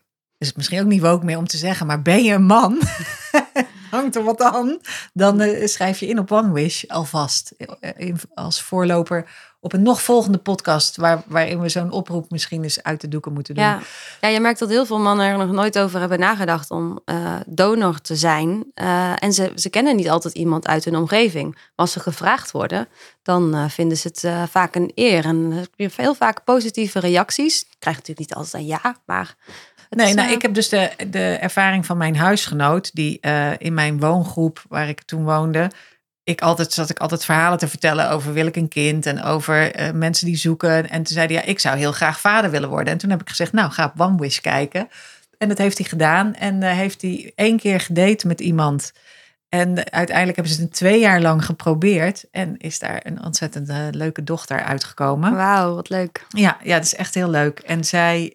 Speaker 1: Is misschien ook niet woke meer om te zeggen, maar ben je een man? Hangt er wat aan? Dan eh, schrijf je in op One Wish alvast. eh, in- als voorloper op een nog volgende podcast. Waar, waarin we zo'n oproep misschien eens uit de doeken moeten doen.
Speaker 2: ja. je merkt dat heel veel mannen er nog nooit over hebben nagedacht om eh, donor te zijn. Eh, en ze, ze kennen niet altijd iemand uit hun omgeving. Maar als ze gevraagd worden, dan eh, vinden ze het eh, vaak een eer. En heb je heel vaak positieve reacties. Ik krijg natuurlijk niet altijd een ja, maar... het
Speaker 1: Nee,
Speaker 2: is,
Speaker 1: nou,
Speaker 2: eh,
Speaker 1: ik heb dus de, de ervaring van mijn huisgenoot, die eh, in mijn woongroep waar ik toen woonde, ik altijd zat ik altijd verhalen te vertellen over wil ik een kind en over eh, mensen die zoeken. En toen zei hij, ja, ik zou heel graag vader willen worden. En toen heb ik gezegd, nou, ga op One Wish kijken. En dat heeft hij gedaan. En heeft hij één keer gedate met iemand. En uiteindelijk hebben ze het twee jaar lang geprobeerd. En is daar een ontzettend leuke dochter uitgekomen.
Speaker 2: Wauw, wat leuk.
Speaker 1: Ja, ja, het is echt heel leuk. En zij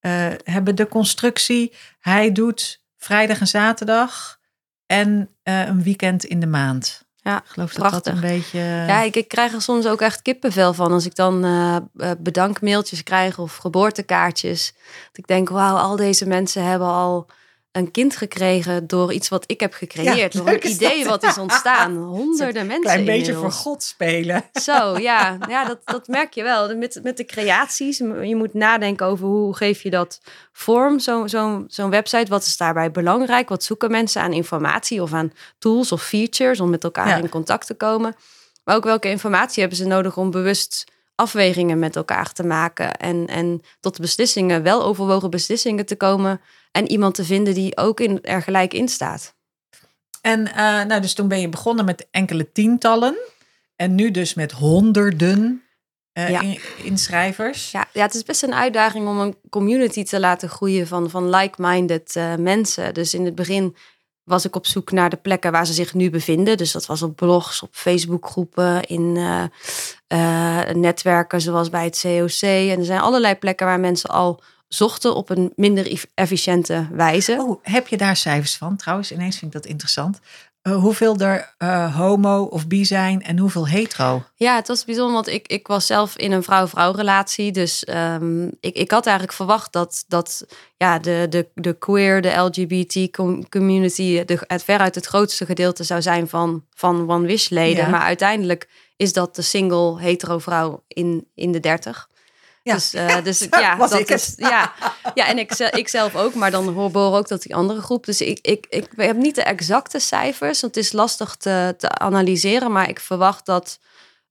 Speaker 1: eh, hebben de constructie. Hij doet vrijdag en zaterdag en eh, een weekend in de maand.
Speaker 2: Ja,
Speaker 1: Ik geloof dat dat
Speaker 2: prachtig.
Speaker 1: een beetje...
Speaker 2: Ja, ik, ik krijg er soms ook echt kippenvel van als ik dan eh, bedankmailtjes krijg of geboortekaartjes. Dat ik denk, wauw, al deze mensen hebben al een kind gekregen door iets wat ik heb gecreëerd.
Speaker 1: Ja,
Speaker 2: door een idee
Speaker 1: dat.
Speaker 2: wat is ontstaan. Honderden mensen
Speaker 1: klein beetje voor. God spelen.
Speaker 2: Zo, ja, ja dat, dat merk je wel. Met, met de creaties, je moet nadenken over hoe geef je dat vorm, zo'n zo, zo'n website. Wat is daarbij belangrijk? Wat zoeken mensen aan informatie of aan tools of features om met elkaar
Speaker 1: Ja.
Speaker 2: in contact te komen? Maar ook welke informatie hebben ze nodig om bewust afwegingen met elkaar te maken en, en tot beslissingen, wel overwogen beslissingen te komen en iemand te vinden die ook in, er gelijk in staat.
Speaker 1: En eh, nou, dus toen ben je begonnen met enkele tientallen. En nu dus met honderden eh,
Speaker 2: Ja.
Speaker 1: in- inschrijvers.
Speaker 2: Ja, ja, het is best een uitdaging om een community te laten groeien van, van like-minded eh, mensen. Dus in het begin was ik op zoek naar de plekken waar ze zich nu bevinden. Dus dat was op blogs, op Facebookgroepen, in netwerken zoals bij het COC. En er zijn allerlei plekken waar mensen al zochten op een minder eff- efficiënte wijze.
Speaker 1: Oh, heb je daar cijfers van? Trouwens, ineens vind ik dat interessant. Eh, hoeveel er eh, homo of bi zijn en hoeveel hetero?
Speaker 2: Ja, het was bijzonder, want ik, ik was zelf in een vrouw-vrouw relatie. Dus ehm, ik, ik had eigenlijk verwacht dat, dat ja, de, de, de queer, de LGBT com- community de, het veruit het grootste gedeelte zou zijn van, van One Wish leden.
Speaker 1: Ja.
Speaker 2: Maar uiteindelijk is dat de single hetero vrouw in, in de dertig.
Speaker 1: Ja.
Speaker 2: Dus, uh, dus ja,
Speaker 1: Was
Speaker 2: dat
Speaker 1: ik
Speaker 2: is, ja, ja, en ik, ik zelf ook, maar dan hoor ook dat die andere groep. Dus ik, ik, ik heb niet de exacte cijfers, want het is lastig te, te analyseren. Maar ik verwacht dat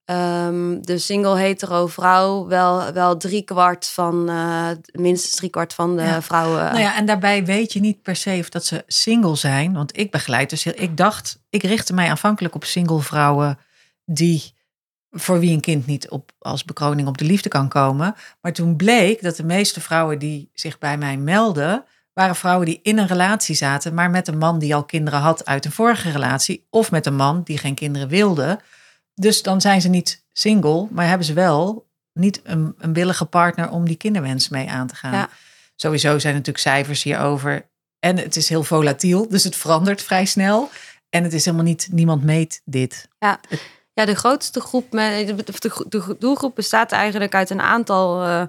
Speaker 2: um, de single hetero vrouw wel, wel drie kwart van, uh, minstens drie kwart van de
Speaker 1: Ja.
Speaker 2: vrouwen.
Speaker 1: Nou ja, en daarbij weet je niet per se of dat ze single zijn. Want ik begeleid dus heel. Ik dacht, ik richtte mij aanvankelijk op single vrouwen die voor wie een kind niet op, als bekroning op de liefde kan komen. Maar toen bleek dat de meeste vrouwen die zich bij mij melden, waren vrouwen die in een relatie zaten, maar met een man die al kinderen had uit een vorige relatie, of met een man die geen kinderen wilde. Dus dan zijn ze niet single, maar hebben ze wel niet een, een willige partner om die kinderwens mee aan te gaan.
Speaker 2: Ja.
Speaker 1: Sowieso zijn natuurlijk cijfers hierover. En het is heel volatiel, dus het verandert vrij snel. En het is helemaal niet, niemand meet dit.
Speaker 2: Ja, de grootste groep, met, de, de, de doelgroep bestaat eigenlijk uit een aantal uh,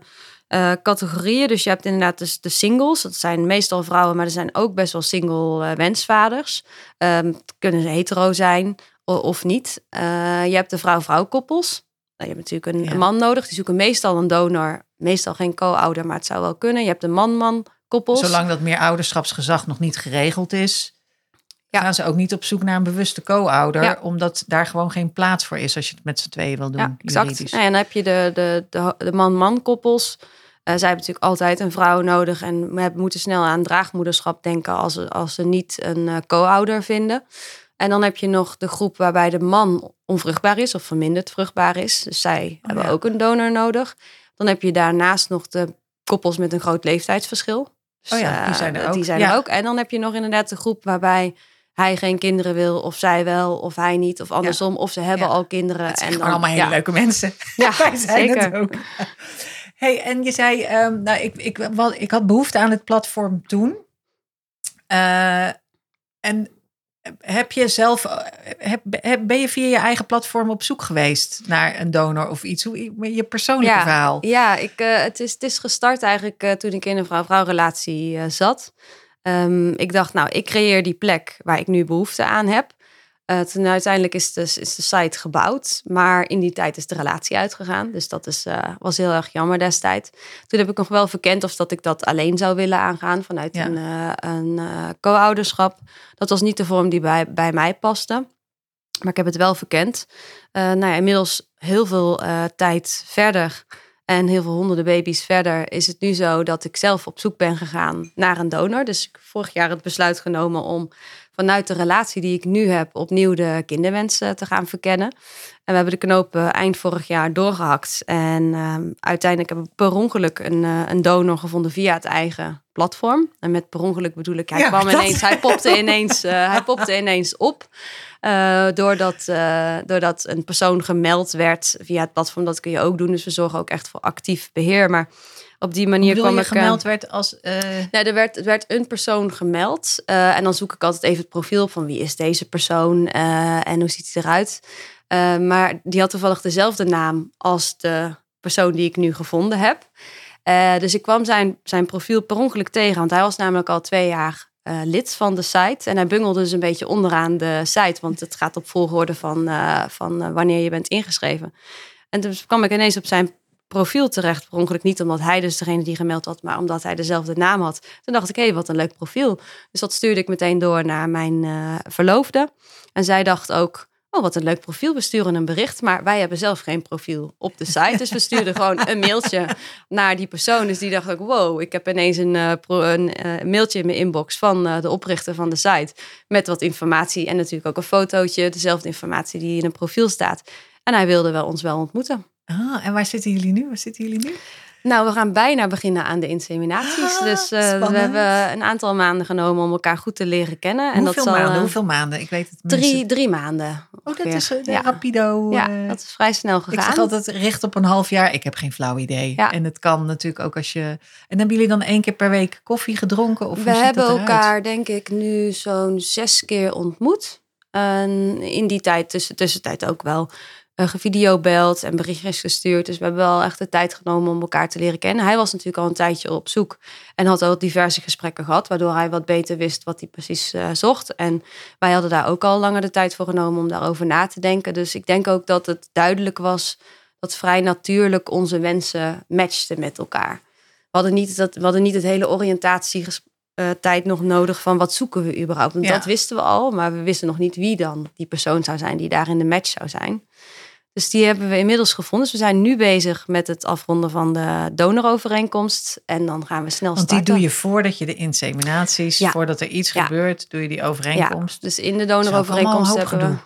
Speaker 2: uh, categorieën. Dus je hebt inderdaad dus de singles, dat zijn meestal vrouwen, maar er zijn ook best wel single uh, wensvaders. Um, kunnen ze hetero zijn of, of niet. Je hebt de vrouw-vrouw koppels. Nou, je hebt natuurlijk een,
Speaker 1: Ja.
Speaker 2: een man nodig, die zoeken meestal een donor, meestal geen co-ouder, maar het zou wel kunnen. Je hebt de man-man koppels.
Speaker 1: Zolang dat meer ouderschapsgezag nog niet geregeld is,
Speaker 2: Ja.
Speaker 1: gaan ze ook niet op zoek naar een bewuste co-ouder,
Speaker 2: Ja.
Speaker 1: omdat daar gewoon geen plaats voor is als je het met z'n tweeën wil doen.
Speaker 2: Ja, exact. en dan heb je de, de, de, de man-man koppels. Uh, zij hebben natuurlijk altijd een vrouw nodig en we hebben- moeten snel aan draagmoederschap denken als ze, als ze niet een eh, co-ouder vinden. En dan heb je nog de groep waarbij de man onvruchtbaar is of verminderd vruchtbaar is. Dus zij hebben
Speaker 1: ja.
Speaker 2: ook een donor nodig. Dan heb je daarnaast nog de koppels met een groot leeftijdsverschil. Dus,
Speaker 1: Oh ja, die
Speaker 2: eh,
Speaker 1: zijn er ook.
Speaker 2: Die zijn
Speaker 1: Ja.
Speaker 2: er ook. En dan heb je nog inderdaad de groep waarbij hij geen kinderen wil, of zij wel, of hij niet, of andersom, of ze hebben
Speaker 1: Ja.
Speaker 2: al kinderen.
Speaker 1: Het zijn
Speaker 2: en dan,
Speaker 1: allemaal hele
Speaker 2: ja.
Speaker 1: leuke mensen.
Speaker 2: Ja,
Speaker 1: Wij zijn
Speaker 2: zeker.
Speaker 1: het ook. Hey, en je zei, ehm, nou, ik, ik, wel, ik had behoefte aan het platform toen. Eh, en heb je zelf, eh, heb, heb- ben je via je eigen platform op zoek geweest naar een donor of iets? Hoe, je persoonlijke
Speaker 2: Ja.
Speaker 1: verhaal.
Speaker 2: Ja, ik, eh, het, is, het is gestart eigenlijk toen ik in een vrouw-vrouw relatie zat. Ehm, ik dacht, nou, ik creëer die plek waar ik nu behoefte aan heb. Toen uiteindelijk is de, is de site gebouwd, maar in die tijd is de relatie uitgegaan. Dus dat is, eh, was heel erg jammer destijds. Toen heb ik nog wel verkend of dat ik dat alleen zou willen aangaan vanuit
Speaker 1: Ja.
Speaker 2: een, eh, een co-ouderschap. Dat was niet de vorm die bij, bij mij paste. Maar ik heb het wel verkend. Nou ja, inmiddels heel veel tijd verder en heel veel honderden baby's verder is het nu zo dat ik zelf op zoek ben gegaan naar een donor. Dus ik vorig jaar het besluit genomen om vanuit de relatie die ik nu heb opnieuw de kinderwens eh, te gaan verkennen. En we hebben de knoop eh, eind vorig jaar doorgehakt. En ehm, uiteindelijk hebben we per ongeluk een, eh, een donor gevonden via het eigen platform. En met per ongeluk bedoel ik, hij
Speaker 1: Ja,
Speaker 2: kwam
Speaker 1: dat-
Speaker 2: ineens, hij popte ineens, eh, hij popte ineens op. Eh, doordat, eh, doordat een persoon gemeld werd via het platform, dat kun je ook doen. Dus we zorgen ook echt voor actief beheer. Maar op die manier kwam
Speaker 1: je
Speaker 2: ik.
Speaker 1: gemeld werd als... eh,
Speaker 2: nou, er werd, er werd een persoon gemeld. en dan zoek ik altijd even het profiel op van wie is deze persoon en hoe ziet hij eruit. Maar die had toevallig dezelfde naam als de persoon die ik nu gevonden heb. Eh, dus ik kwam zijn, zijn profiel per ongeluk tegen, want hij was namelijk al twee jaar eh, lid van de site. En hij bungelde dus een beetje onderaan de site, want het gaat op volgorde van, eh, van wanneer je bent ingeschreven. En toen kwam ik ineens op zijn profiel terecht. Per ongeluk niet omdat hij dus degene die gemeld had, maar omdat hij dezelfde naam had. Toen dacht ik, hé, wat een leuk profiel. Dus dat stuurde ik meteen door naar mijn verloofde. En zij dacht ook, oh, wat een leuk profiel. We sturen een bericht, maar wij hebben zelf geen profiel op de site. Dus we stuurden gewoon een mailtje naar die persoon. Dus die dacht ook, wow, ik heb ineens een, eh, pro- een eh, mailtje in mijn inbox van eh, de oprichter van de site. Met wat informatie en natuurlijk ook een fotootje. Dezelfde informatie die in een profiel staat. En hij wilde wel ons wel ontmoeten.
Speaker 1: ah, en waar zitten jullie nu? Waar zitten jullie nu?
Speaker 2: Nou, we gaan bijna beginnen aan de inseminaties.
Speaker 1: Ah,
Speaker 2: dus eh, we hebben een aantal maanden genomen om elkaar goed te leren kennen. En
Speaker 1: Hoeveel
Speaker 2: dat zal
Speaker 1: maanden?
Speaker 2: eh,
Speaker 1: Hoeveel maanden? Ik weet het
Speaker 2: drie,
Speaker 1: mensen-
Speaker 2: drie maanden.
Speaker 1: Oh, dat is eh,
Speaker 2: ja.
Speaker 1: rapido.
Speaker 2: ja, dat is vrij snel
Speaker 1: Ik
Speaker 2: gegaan.
Speaker 1: zeg altijd richt op een half jaar. Ik heb geen flauw idee.
Speaker 2: Ja.
Speaker 1: En het kan natuurlijk ook als je. En hebben jullie dan één keer per week koffie gedronken? Of
Speaker 2: we hebben elkaar, denk ik, nu zo'n zes keer ontmoet. En in die tijd, tussen, tussentijd ook wel, gevideobeld en berichtjes gestuurd. Dus we hebben wel echt de tijd genomen om elkaar te leren kennen. Hij was natuurlijk al een tijdje op zoek en had al diverse gesprekken gehad, waardoor hij wat beter wist wat hij precies uh, zocht. En wij hadden daar ook al langer de tijd voor genomen om daarover na te denken. Dus ik denk ook dat het duidelijk was dat vrij natuurlijk onze wensen matchten met elkaar. We hadden niet, dat, we hadden niet het hele oriëntatietijd nog nodig van wat zoeken we überhaupt. Want
Speaker 1: Ja.
Speaker 2: dat wisten we al, maar we wisten nog niet wie dan die persoon zou zijn die daar in de match zou zijn. Dus die hebben we inmiddels gevonden. Dus we zijn nu bezig met het afronden van de donorovereenkomst. En dan gaan we snel
Speaker 1: Want die
Speaker 2: starten.
Speaker 1: doe je voordat je de inseminaties,
Speaker 2: Ja.
Speaker 1: voordat er iets
Speaker 2: Ja.
Speaker 1: gebeurt, doe je die overeenkomst.
Speaker 2: Dus in de donorovereenkomst hebben we...
Speaker 1: gedoe.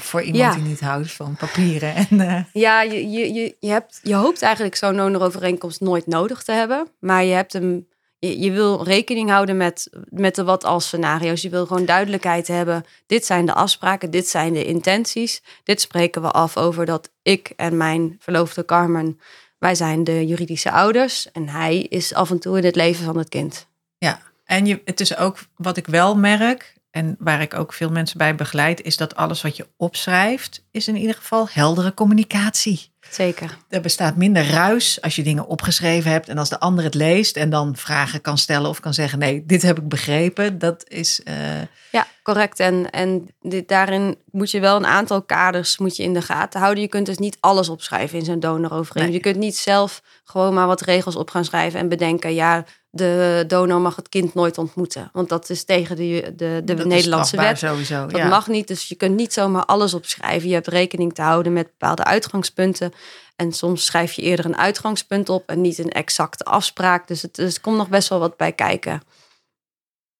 Speaker 1: Voor iemand die niet houdt van papieren. En, eh,
Speaker 2: Ja, je, je, je, je, hebt, je hoopt eigenlijk zo'n donorovereenkomst nooit nodig te hebben. Maar je, hebt hem, je, wil rekening houden met, met de wat-als scenario's. Je wil gewoon duidelijkheid hebben. Dit zijn de afspraken, dit zijn de intenties. Dit spreken we af over dat ik en mijn verloofde Carmen... wij zijn de juridische ouders. En hij is af en toe in het leven van het kind.
Speaker 1: Ja, en je, het is ook wat ik wel merk, en waar ik ook veel mensen bij begeleid, is dat alles wat je opschrijft, is in ieder geval heldere communicatie.
Speaker 2: Zeker.
Speaker 1: Er bestaat minder ruis als je dingen opgeschreven hebt en als de ander het leest en dan vragen kan stellen of kan zeggen: nee, dit heb ik begrepen. Dat is. eh,
Speaker 2: Ja, correct. En, en dit, daarin moet je wel een aantal kaders moet je in de gaten houden. Je kunt dus niet alles opschrijven in zo'n donorovereenkomst.
Speaker 1: Nee.
Speaker 2: Je kunt niet zelf gewoon maar wat regels op gaan schrijven en bedenken... ja, de donor mag het kind nooit ontmoeten. Want dat is tegen de, de, de
Speaker 1: dat
Speaker 2: Nederlandse wet.
Speaker 1: Sowieso.
Speaker 2: Dat
Speaker 1: ja.
Speaker 2: mag niet, dus je kunt niet zomaar alles opschrijven. Je hebt rekening te houden met bepaalde uitgangspunten. En soms schrijf je eerder een uitgangspunt op en niet een exacte afspraak. Dus het, dus er komt nog best wel wat bij kijken.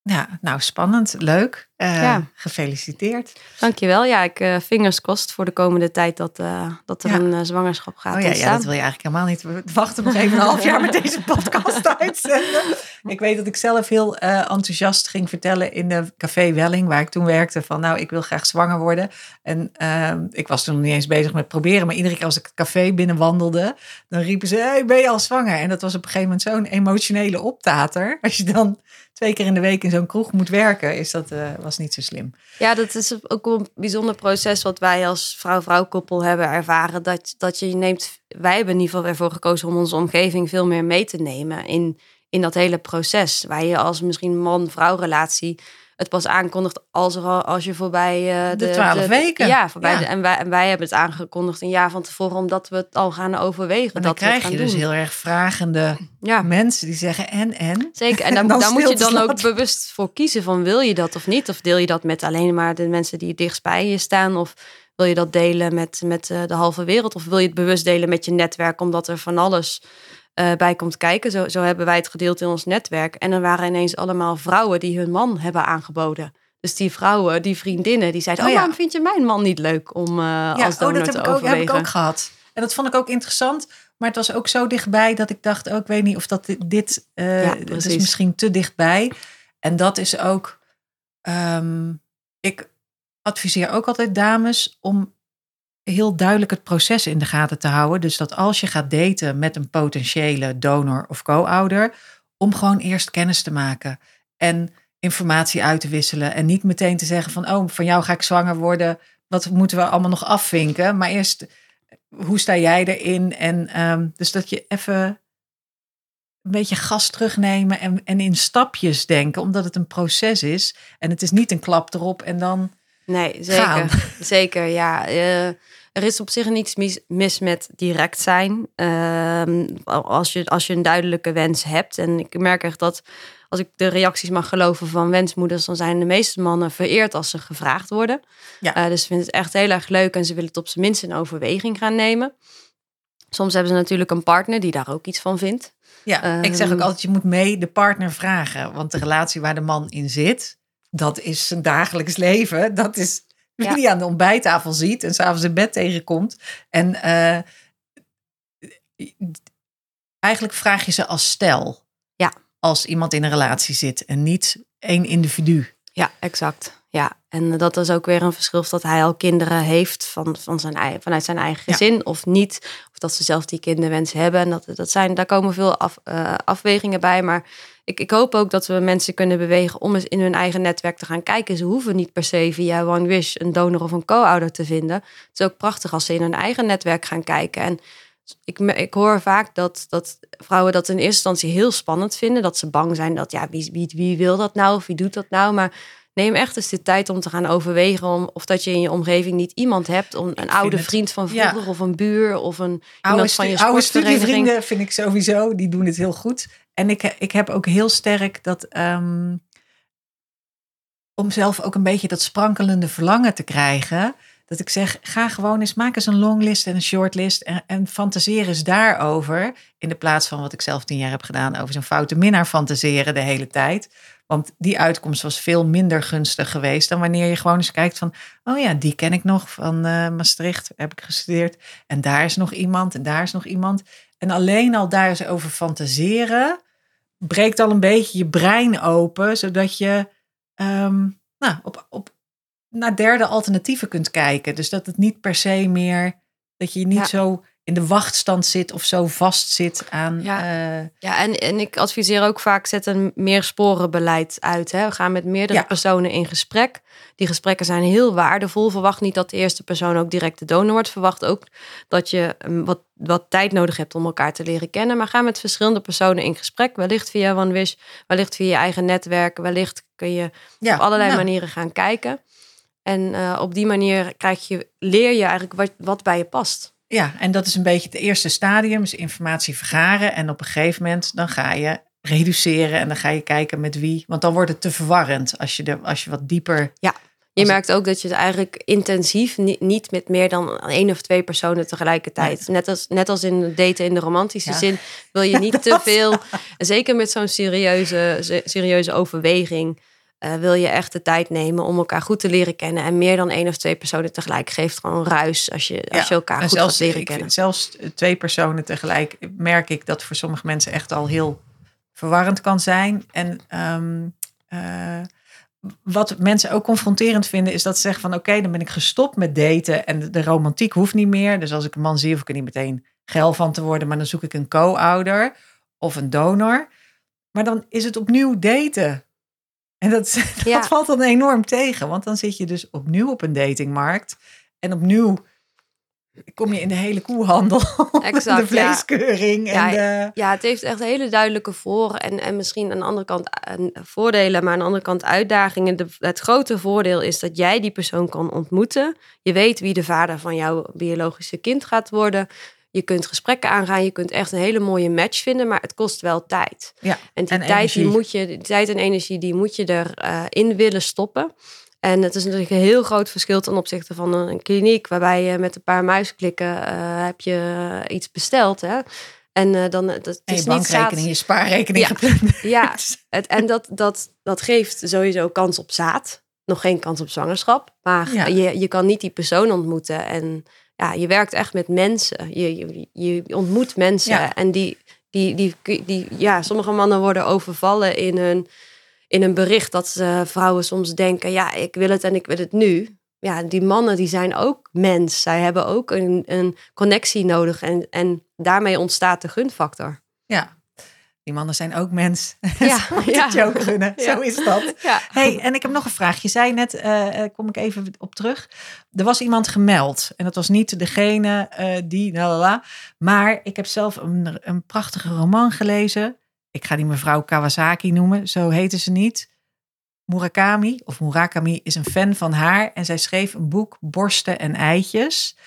Speaker 1: Ja, nou spannend, leuk. Eh,
Speaker 2: Ja.
Speaker 1: Gefeliciteerd.
Speaker 2: Dankjewel. Ja, ik uh, fingers kost voor de komende tijd dat, uh, dat er
Speaker 1: Ja.
Speaker 2: een uh, zwangerschap gaat
Speaker 1: Oh ja, dat wil je eigenlijk helemaal niet. We wachten nog even een half jaar met deze podcast uitzenden. Ik weet dat ik zelf heel uh, enthousiast ging vertellen in de café Welling, waar ik toen werkte, van nou, ik wil graag zwanger worden. En uh, ik was toen nog niet eens bezig met proberen, maar iedere keer als ik het café binnenwandelde, dan riepen ze, hey, ben je al zwanger? En dat was op een gegeven moment zo'n emotionele optater. Als je dan twee keer in de week in zo'n kroeg moet werken, is dat, uh, niet zo slim.
Speaker 2: Ja, dat is ook een bijzonder proces wat wij als vrouw-vrouw koppel hebben ervaren. Dat, dat je neemt, wij hebben in ieder geval ervoor gekozen om onze omgeving veel meer mee te nemen in, in dat hele proces. Waar je als misschien man-vrouw relatie het pas aankondigt als, er, al- als je voorbij uh,
Speaker 1: De twaalf weken.
Speaker 2: Ja, voorbij
Speaker 1: Ja.
Speaker 2: De, en, wij, en wij hebben het aangekondigd een jaar van tevoren, omdat we het al gaan overwegen.
Speaker 1: Dan
Speaker 2: dat we
Speaker 1: krijg
Speaker 2: gaan
Speaker 1: je dus heel erg vragende
Speaker 2: Ja,
Speaker 1: mensen die zeggen en, en.
Speaker 2: Zeker, en
Speaker 1: dan
Speaker 2: moet je dan ook bewust voor kiezen van wil je dat of niet? Of deel je dat met alleen maar de mensen die dichtst bij je staan? Of wil je dat delen met, met eh, de halve wereld? Of wil je het bewust delen met je netwerk omdat er van alles eh, bij komt kijken? Zo, zo hebben wij het gedeeld in ons netwerk. En er waren ineens allemaal vrouwen die hun man hebben aangeboden. Dus die vrouwen, die vriendinnen, die zeiden...
Speaker 1: Oh
Speaker 2: Oh,
Speaker 1: ja.
Speaker 2: waarom vind je mijn man niet leuk om
Speaker 1: Ja,
Speaker 2: als
Speaker 1: oh,
Speaker 2: donor
Speaker 1: dat
Speaker 2: te
Speaker 1: heb ik, ook, heb ik ook gehad. En dat vond ik ook interessant. Maar het was ook zo dichtbij dat ik dacht, oh, ik weet niet of dat dit, dit eh,
Speaker 2: Ja,
Speaker 1: het is misschien te dichtbij. En dat is ook, ehm, ik adviseer ook altijd dames om heel duidelijk het proces in de gaten te houden. Dus dat als je gaat daten met een potentiële donor of co-ouder, om gewoon eerst kennis te maken en informatie uit te wisselen. En niet meteen te zeggen van, oh, van jou ga ik zwanger worden. Wat moeten we allemaal nog afvinken? Maar eerst, hoe sta jij erin? En ehm, dus dat je even een beetje gas terugnemen en, en in stapjes denken, omdat het een proces is. En het is niet een klap erop en dan.
Speaker 2: Nee, zeker.
Speaker 1: gaan.
Speaker 2: Zeker, ja. Eh, er is op zich niets mis, mis met direct zijn. Ehm, als, je, als je een duidelijke wens hebt. En ik merk echt dat als ik de reacties mag geloven van wensmoeders, dan zijn de meeste mannen vereerd als ze gevraagd worden.
Speaker 1: Ja.
Speaker 2: Eh, dus ze vinden het echt heel erg leuk en ze willen het op zijn minst in overweging gaan nemen. Soms hebben ze natuurlijk een partner die daar ook iets van vindt.
Speaker 1: Ja, ik zeg ook
Speaker 2: Ehm.
Speaker 1: altijd, je moet mee de partner vragen. Want de relatie waar de man in zit, dat is zijn dagelijks leven. Dat is wie
Speaker 2: Ja.
Speaker 1: die aan de ontbijttafel ziet en s'avonds in bed tegenkomt. En eh, eigenlijk vraag je ze als stel.
Speaker 2: Ja.
Speaker 1: Als iemand in een relatie zit en niet één individu.
Speaker 2: Ja, exact. Ja, en dat is ook weer een verschil of dat hij al kinderen heeft van, van zijn, vanuit zijn eigen
Speaker 1: Ja.
Speaker 2: gezin of niet. Of dat ze zelf die kinderwens hebben. En dat, dat zijn, daar komen veel af, eh, afwegingen bij. Maar ik, ik hoop ook dat we mensen kunnen bewegen om eens in hun eigen netwerk te gaan kijken. Ze hoeven niet per se via One Wish een donor of een co-ouder te vinden. Het is ook prachtig als ze in hun eigen netwerk gaan kijken. En ik, ik hoor vaak dat, dat vrouwen dat in eerste instantie heel spannend vinden. Dat ze bang zijn dat, ja, wie, wie, wie wil dat nou of wie doet dat nou? Maar neem echt eens de tijd om te gaan overwegen om, of dat je in je omgeving niet iemand hebt, om een oude
Speaker 1: het-
Speaker 2: vriend van vroeger of een buur of een
Speaker 1: Oude,
Speaker 2: iemand van je
Speaker 1: stu- oude
Speaker 2: sportvereniging.
Speaker 1: studievrienden vind ik sowieso, die doen het heel goed. En ik, ik heb ook heel sterk dat, ehm, om zelf ook een beetje dat sprankelende verlangen te krijgen, dat ik zeg, ga gewoon eens, maak eens een longlist en een shortlist en, en fantaseer eens daarover, in de plaats van wat ik zelf tien jaar heb gedaan, over zo'n foute minnaar fantaseren de hele tijd. Want die uitkomst was veel minder gunstig geweest dan wanneer je gewoon eens kijkt van, oh ja, die ken ik nog van eh, Maastricht, heb ik gestudeerd. En daar is nog iemand en daar is nog iemand. En alleen al daar eens over fantaseren, breekt al een beetje je brein open, zodat je ehm, nou, op, op, naar derde alternatieven kunt kijken. Dus dat het niet per se meer, dat je niet
Speaker 2: Ja.
Speaker 1: zo in de wachtstand zit of zo vast zit aan.
Speaker 2: Ja.
Speaker 1: eh,
Speaker 2: Ja, en, en ik adviseer ook vaak, zet een meer sporenbeleid uit. Hè. We gaan met meerdere
Speaker 1: Ja.
Speaker 2: personen in gesprek. Die gesprekken zijn heel waardevol. Verwacht niet dat de eerste persoon ook direct de donor wordt. Verwacht ook dat je um, wat, wat tijd nodig hebt om elkaar te leren kennen. Maar ga met verschillende personen in gesprek. Wellicht via OneWish, wellicht via je eigen netwerk. Wellicht kun je
Speaker 1: ja,
Speaker 2: op allerlei
Speaker 1: nou,
Speaker 2: manieren gaan kijken. En eh, op die manier krijg je, leer je eigenlijk wat, wat bij je past.
Speaker 1: Ja, en dat is een beetje het eerste stadium, is informatie vergaren. En op een gegeven moment dan ga je reduceren en dan ga je kijken met wie. Want dan wordt het te verwarrend als je, de, als je wat dieper...
Speaker 2: Je
Speaker 1: Als-
Speaker 2: merkt ook dat je het eigenlijk intensief ni- niet met meer dan één of twee personen tegelijkertijd. Net, als, net als in daten in de romantische
Speaker 1: Ja.
Speaker 2: zin wil je niet te veel. Zeker met zo'n serieuze, se- serieuze overweging. Eh, wil je echt de tijd nemen om elkaar goed te leren kennen. En meer dan één of twee personen tegelijk geeft gewoon ruis als je, als je elkaar
Speaker 1: en
Speaker 2: goed
Speaker 1: zelfs,
Speaker 2: gaat leren kennen.
Speaker 1: vind zelfs twee personen tegelijk merk ik dat voor sommige mensen echt al heel verwarrend kan zijn. En ehm, eh, wat mensen ook confronterend vinden, is dat ze zeggen van oké, dan ben ik gestopt met daten en de, de romantiek hoeft niet meer. Dus als ik een man zie, hoef ik er niet meteen geil van te worden, maar dan zoek ik een co-ouder of een donor. Maar dan is het opnieuw daten. En dat, dat
Speaker 2: Ja.
Speaker 1: valt dan enorm tegen, want dan zit je dus opnieuw op een datingmarkt en opnieuw kom je in de hele koehandel,
Speaker 2: Exact,
Speaker 1: de vleeskeuring en
Speaker 2: Ja,
Speaker 1: de...
Speaker 2: Ja, het heeft echt hele duidelijke voor- en, en misschien aan de andere kant eh, voordelen, maar aan de andere kant uitdagingen. De, het grote voordeel is dat jij die persoon kan ontmoeten. Je weet wie de vader van jouw biologische kind gaat worden. Je kunt gesprekken aangaan, je kunt echt een hele mooie match vinden, maar het kost wel tijd.
Speaker 1: Ja,
Speaker 2: En die
Speaker 1: en
Speaker 2: tijd, die moet je, die tijd en energie, die moet je erin in willen stoppen. En het is natuurlijk een heel groot verschil ten opzichte van een, kliniek, waarbij je met een paar muisklikken eh, heb je iets besteld. Hè? En eh, dan het, het
Speaker 1: En
Speaker 2: is
Speaker 1: je
Speaker 2: niet
Speaker 1: bankrekening, je spaarrekening
Speaker 2: Ja.
Speaker 1: gepland.
Speaker 2: Ja, het, en dat, dat, dat geeft sowieso kans op zaad. Nog geen kans op zwangerschap. Maar
Speaker 1: Ja.
Speaker 2: je, je kan niet die persoon ontmoeten. En ja, je werkt echt met mensen. Je, je, je ontmoet mensen.
Speaker 1: Ja.
Speaker 2: En die, die, die, die, ja, sommige mannen worden overvallen in een, in een bericht dat eh, vrouwen soms denken: ja, ik wil het en ik wil het nu. Ja, die mannen die zijn ook mens. Zij hebben ook een, een connectie nodig. En, en daarmee ontstaat de gunfactor.
Speaker 1: Ja, die mannen zijn ook mens.
Speaker 2: Ja, ja.
Speaker 1: ook gunnen.
Speaker 2: Ja.
Speaker 1: Zo is dat.
Speaker 2: Ja.
Speaker 1: Hey, en ik heb nog een vraag. Je zei net, eh, kom ik even op terug. Er was iemand gemeld. En dat was niet degene eh, die. Maar ik heb zelf een, een prachtige roman gelezen. Ik ga die mevrouw Kawasaki noemen. Zo heette ze niet. Murakami, of Murakami, is een fan van haar. En zij schreef een boek, Borsten en Eitjes.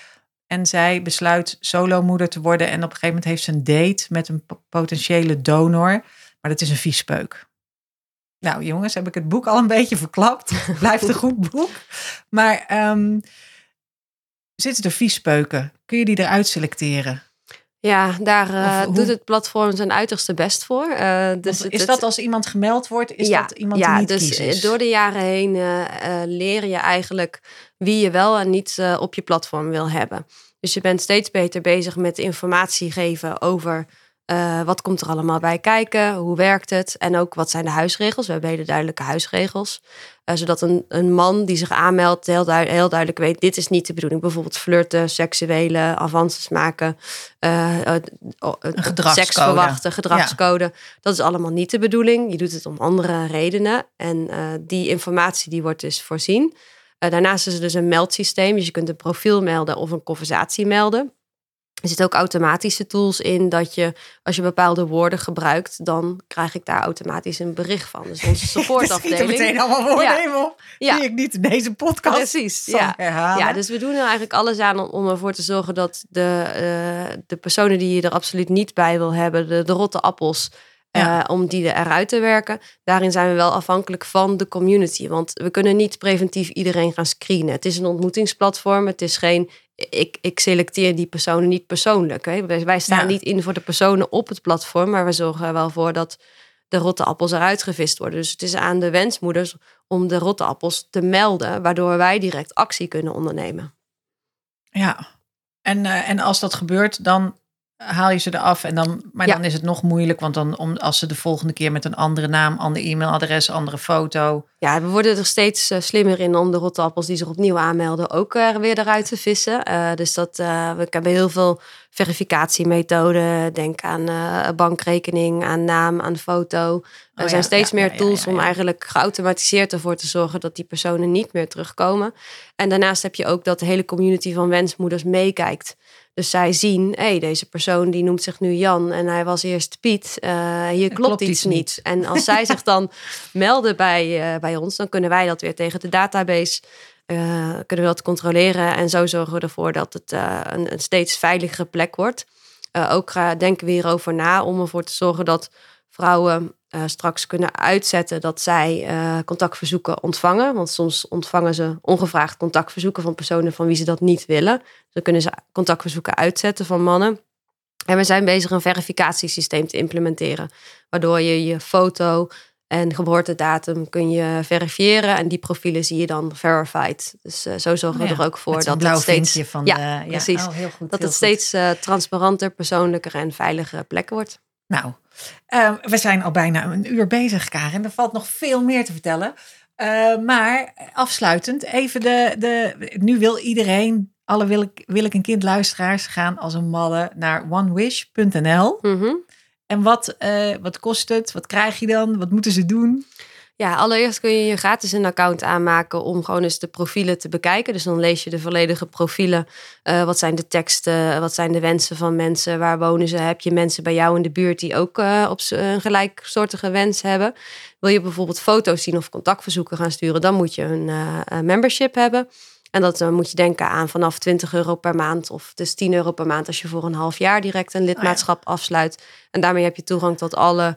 Speaker 1: En zij besluit solomoeder te worden. En op een gegeven moment heeft ze een date met een po- potentiële donor. Maar dat is een viespeuk. Nou jongens, heb ik het boek al een beetje verklapt. Blijft een goed boek. Maar ehm, zitten er viespeuken? Kun je die eruit selecteren?
Speaker 2: Ja, daar eh, doet het platform zijn uiterste best voor. Eh, dus
Speaker 1: is
Speaker 2: het-
Speaker 1: dat als iemand gemeld wordt, is
Speaker 2: ja,
Speaker 1: dat iemand
Speaker 2: ja,
Speaker 1: die niet
Speaker 2: dus
Speaker 1: kies is?
Speaker 2: door de jaren heen eh, eh, leer je eigenlijk wie je wel en niet eh, op je platform wil hebben. Dus je bent steeds beter bezig met informatie geven over eh, wat komt er allemaal bij kijken, hoe werkt het en ook wat zijn de huisregels. We hebben hele duidelijke huisregels, Eh, zodat een, een man die zich aanmeldt heel, duid- heel duidelijk weet dit is niet de bedoeling. Bijvoorbeeld flirten, seksuele avances maken, eh,
Speaker 1: gedragscode.
Speaker 2: seks verwachten, gedragscode. Dat is allemaal niet de bedoeling. Je doet het om andere redenen. En die informatie die wordt dus voorzien. Daarnaast is er dus een meldsysteem. Dus je kunt een profiel melden of een conversatie melden. Er zitten ook automatische tools in dat je, als je bepaalde woorden gebruikt, dan krijg ik daar automatisch een bericht van. Dus onze supportafdeling.
Speaker 1: er meteen allemaal woorden
Speaker 2: Ja.
Speaker 1: op,
Speaker 2: Ja.
Speaker 1: die ik niet in deze podcast
Speaker 2: Precies, ja.
Speaker 1: herhalen.
Speaker 2: Ja, dus we doen er eigenlijk alles aan om, om ervoor te zorgen dat de, eh, de personen die je er absoluut niet bij wil hebben, de, de rotte appels, eh, om die eruit te werken. Daarin zijn we wel afhankelijk van de community. Want we kunnen niet preventief iedereen gaan screenen. Het is een ontmoetingsplatform. Het is geen. Ik, ik selecteer die personen niet persoonlijk. Hè. Wij, wij staan
Speaker 1: Ja.
Speaker 2: niet in voor de personen op het platform, maar we zorgen er wel voor dat de rotte appels eruit gevist worden. Dus het is aan de wensmoeders om de rotte appels te melden, waardoor wij direct actie kunnen ondernemen.
Speaker 1: Ja, en, eh, en als dat gebeurt, dan haal je ze eraf. En dan, maar
Speaker 2: Ja.
Speaker 1: dan is het nog moeilijk, want dan om, als ze de volgende keer met een andere naam, ander e-mailadres, andere foto.
Speaker 2: Ja, we worden er steeds eh, slimmer in om de rotte appels die zich opnieuw aanmelden ook eh, weer eruit te vissen. Eh, dus dat, we hebben heel veel verificatiemethoden. Denk aan bankrekening, aan naam, aan foto. Er
Speaker 1: ja,
Speaker 2: zijn steeds
Speaker 1: ja,
Speaker 2: meer tools
Speaker 1: ja,
Speaker 2: om eigenlijk geautomatiseerd ervoor te zorgen dat die personen niet meer terugkomen. En daarnaast heb je ook dat de hele community van wensmoeders meekijkt. Dus zij zien, hé, hey, deze persoon die noemt zich nu Jan en hij was eerst Piet. Eh, hier klopt,
Speaker 1: klopt
Speaker 2: iets
Speaker 1: iets
Speaker 2: niet.
Speaker 1: niet.
Speaker 2: En als zij zich dan melden bij, eh, bij ons, dan kunnen wij dat weer tegen de database. eh, kunnen we dat controleren en zo zorgen we ervoor dat het een, een steeds veiligere plek wordt. Ook denken we hierover na om ervoor te zorgen dat vrouwen eh, straks kunnen uitzetten dat zij eh, contactverzoeken ontvangen. Want soms ontvangen ze ongevraagd contactverzoeken van personen van wie ze dat niet willen. Dan kunnen ze contactverzoeken uitzetten van mannen. En we zijn bezig een verificatiesysteem te implementeren. Waardoor je je foto en geboortedatum kun je verifiëren. En die profielen zie je dan verified. Dus eh, zo zorgen we
Speaker 1: Oh ja,
Speaker 2: er ook voor dat het steeds,
Speaker 1: van
Speaker 2: Ja,
Speaker 1: de, ja,
Speaker 2: precies.
Speaker 1: Oh, heel goed,
Speaker 2: dat
Speaker 1: heel
Speaker 2: het
Speaker 1: goed.
Speaker 2: steeds transparanter, persoonlijker en veiligere plekken wordt.
Speaker 1: Nou, eh, we zijn al bijna een uur bezig, Karen. Er valt nog veel meer te vertellen. Eh, maar afsluitend, even de, de. Nu wil iedereen, alle wil ik, wil ik een kind luisteraars, gaan als een malle naar onewish.nl.
Speaker 2: Mhm.
Speaker 1: En wat, eh, wat kost het? Wat krijg je dan? Wat moeten ze doen?
Speaker 2: Ja, allereerst kun je je gratis een account aanmaken om gewoon eens de profielen te bekijken. Dus dan lees je de volledige profielen. Eh, wat zijn de teksten? Wat zijn de wensen van mensen? Waar wonen ze? Heb je mensen bij jou in de buurt die ook eh, op een gelijksoortige wens hebben? Wil je bijvoorbeeld foto's zien of contactverzoeken gaan sturen? Dan moet je een, eh, membership hebben. En dat eh, moet je denken aan vanaf 20 euro per maand of dus 10 euro per maand als je voor een half jaar direct een lidmaatschap afsluit. En daarmee heb je toegang tot alle,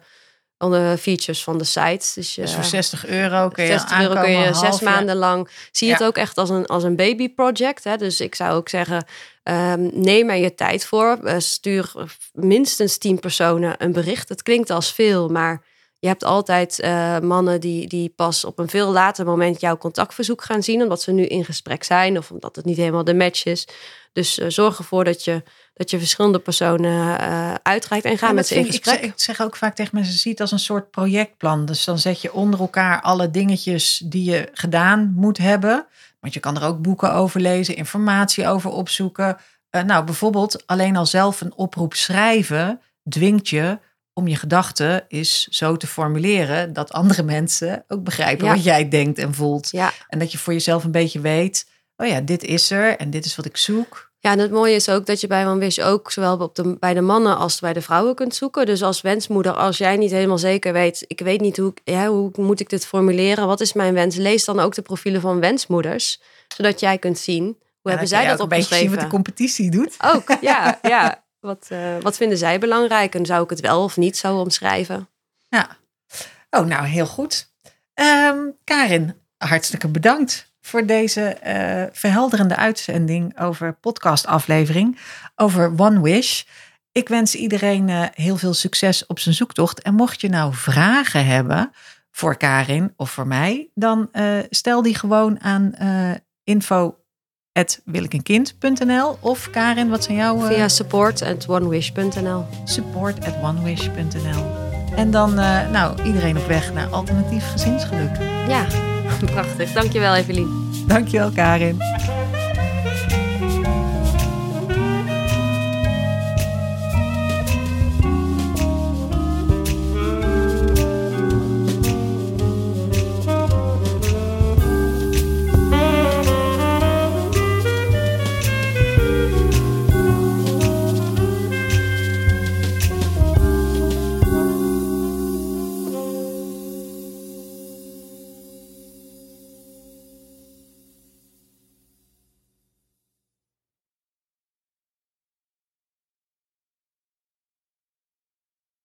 Speaker 2: alle features van de site. Dus, je,
Speaker 1: Dus voor 60 euro kun je
Speaker 2: 60 euro kun je zes
Speaker 1: jaar.
Speaker 2: maanden lang. Zie je het ook echt als een, als een baby project. Hè? Dus ik zou ook zeggen, ehm, neem er je tijd voor. Eh, stuur minstens 10 personen een bericht. Het klinkt als veel, maar je hebt altijd eh, mannen die, die pas op een veel later moment jouw contactverzoek gaan zien. Omdat ze nu in gesprek zijn of omdat het niet helemaal de match is. Dus eh, zorg ervoor dat je, dat je verschillende personen eh uitreikt en ga
Speaker 1: Ja,
Speaker 2: met ze in
Speaker 1: vind ik-
Speaker 2: gesprek.
Speaker 1: Ik, zeg ook vaak tegen mensen, zie het als een soort projectplan. Dus dan zet je onder elkaar alle dingetjes die je gedaan moet hebben. Want je kan er ook boeken over lezen, informatie over opzoeken. Nou, bijvoorbeeld alleen al zelf een oproep schrijven dwingt je om je gedachten is zo te formuleren dat andere mensen ook begrijpen
Speaker 2: Ja.
Speaker 1: wat jij denkt en voelt.
Speaker 2: Ja.
Speaker 1: En dat je voor jezelf een beetje weet, oh ja, dit is er en dit is wat ik zoek.
Speaker 2: Ja, en het mooie is ook dat je bij One Wish ook zowel op de, bij de mannen als bij de vrouwen kunt zoeken. Dus als wensmoeder, als jij niet helemaal zeker weet, ik weet niet hoe, ja, hoe moet ik dit formuleren, wat is mijn wens, lees dan ook de profielen van wensmoeders, zodat jij kunt zien hoe
Speaker 1: En
Speaker 2: hebben zij
Speaker 1: je
Speaker 2: dat
Speaker 1: ook een beetje zien wat de
Speaker 2: opgeschreven.
Speaker 1: competitie doet.
Speaker 2: Ook, ja, ja. Wat, eh, wat vinden zij belangrijk en zou ik het wel of niet zo omschrijven?
Speaker 1: Ja. Oh, nou heel goed. Ehm, Karin, hartstikke bedankt voor deze eh, verhelderende uitzending over podcastaflevering over One Wish. Ik wens iedereen eh, heel veel succes op zijn zoektocht. En mocht je nou vragen hebben voor Karin of voor mij, dan stel die gewoon aan info wilikenkind.nl of Karin, wat zijn jouw...
Speaker 2: Via support at onewish.nl
Speaker 1: Support at onewish.nl En dan, uh, nou, iedereen op weg naar alternatief gezinsgeluk.
Speaker 2: Ja, prachtig. Dankjewel Evelien.
Speaker 1: Dankjewel Karin.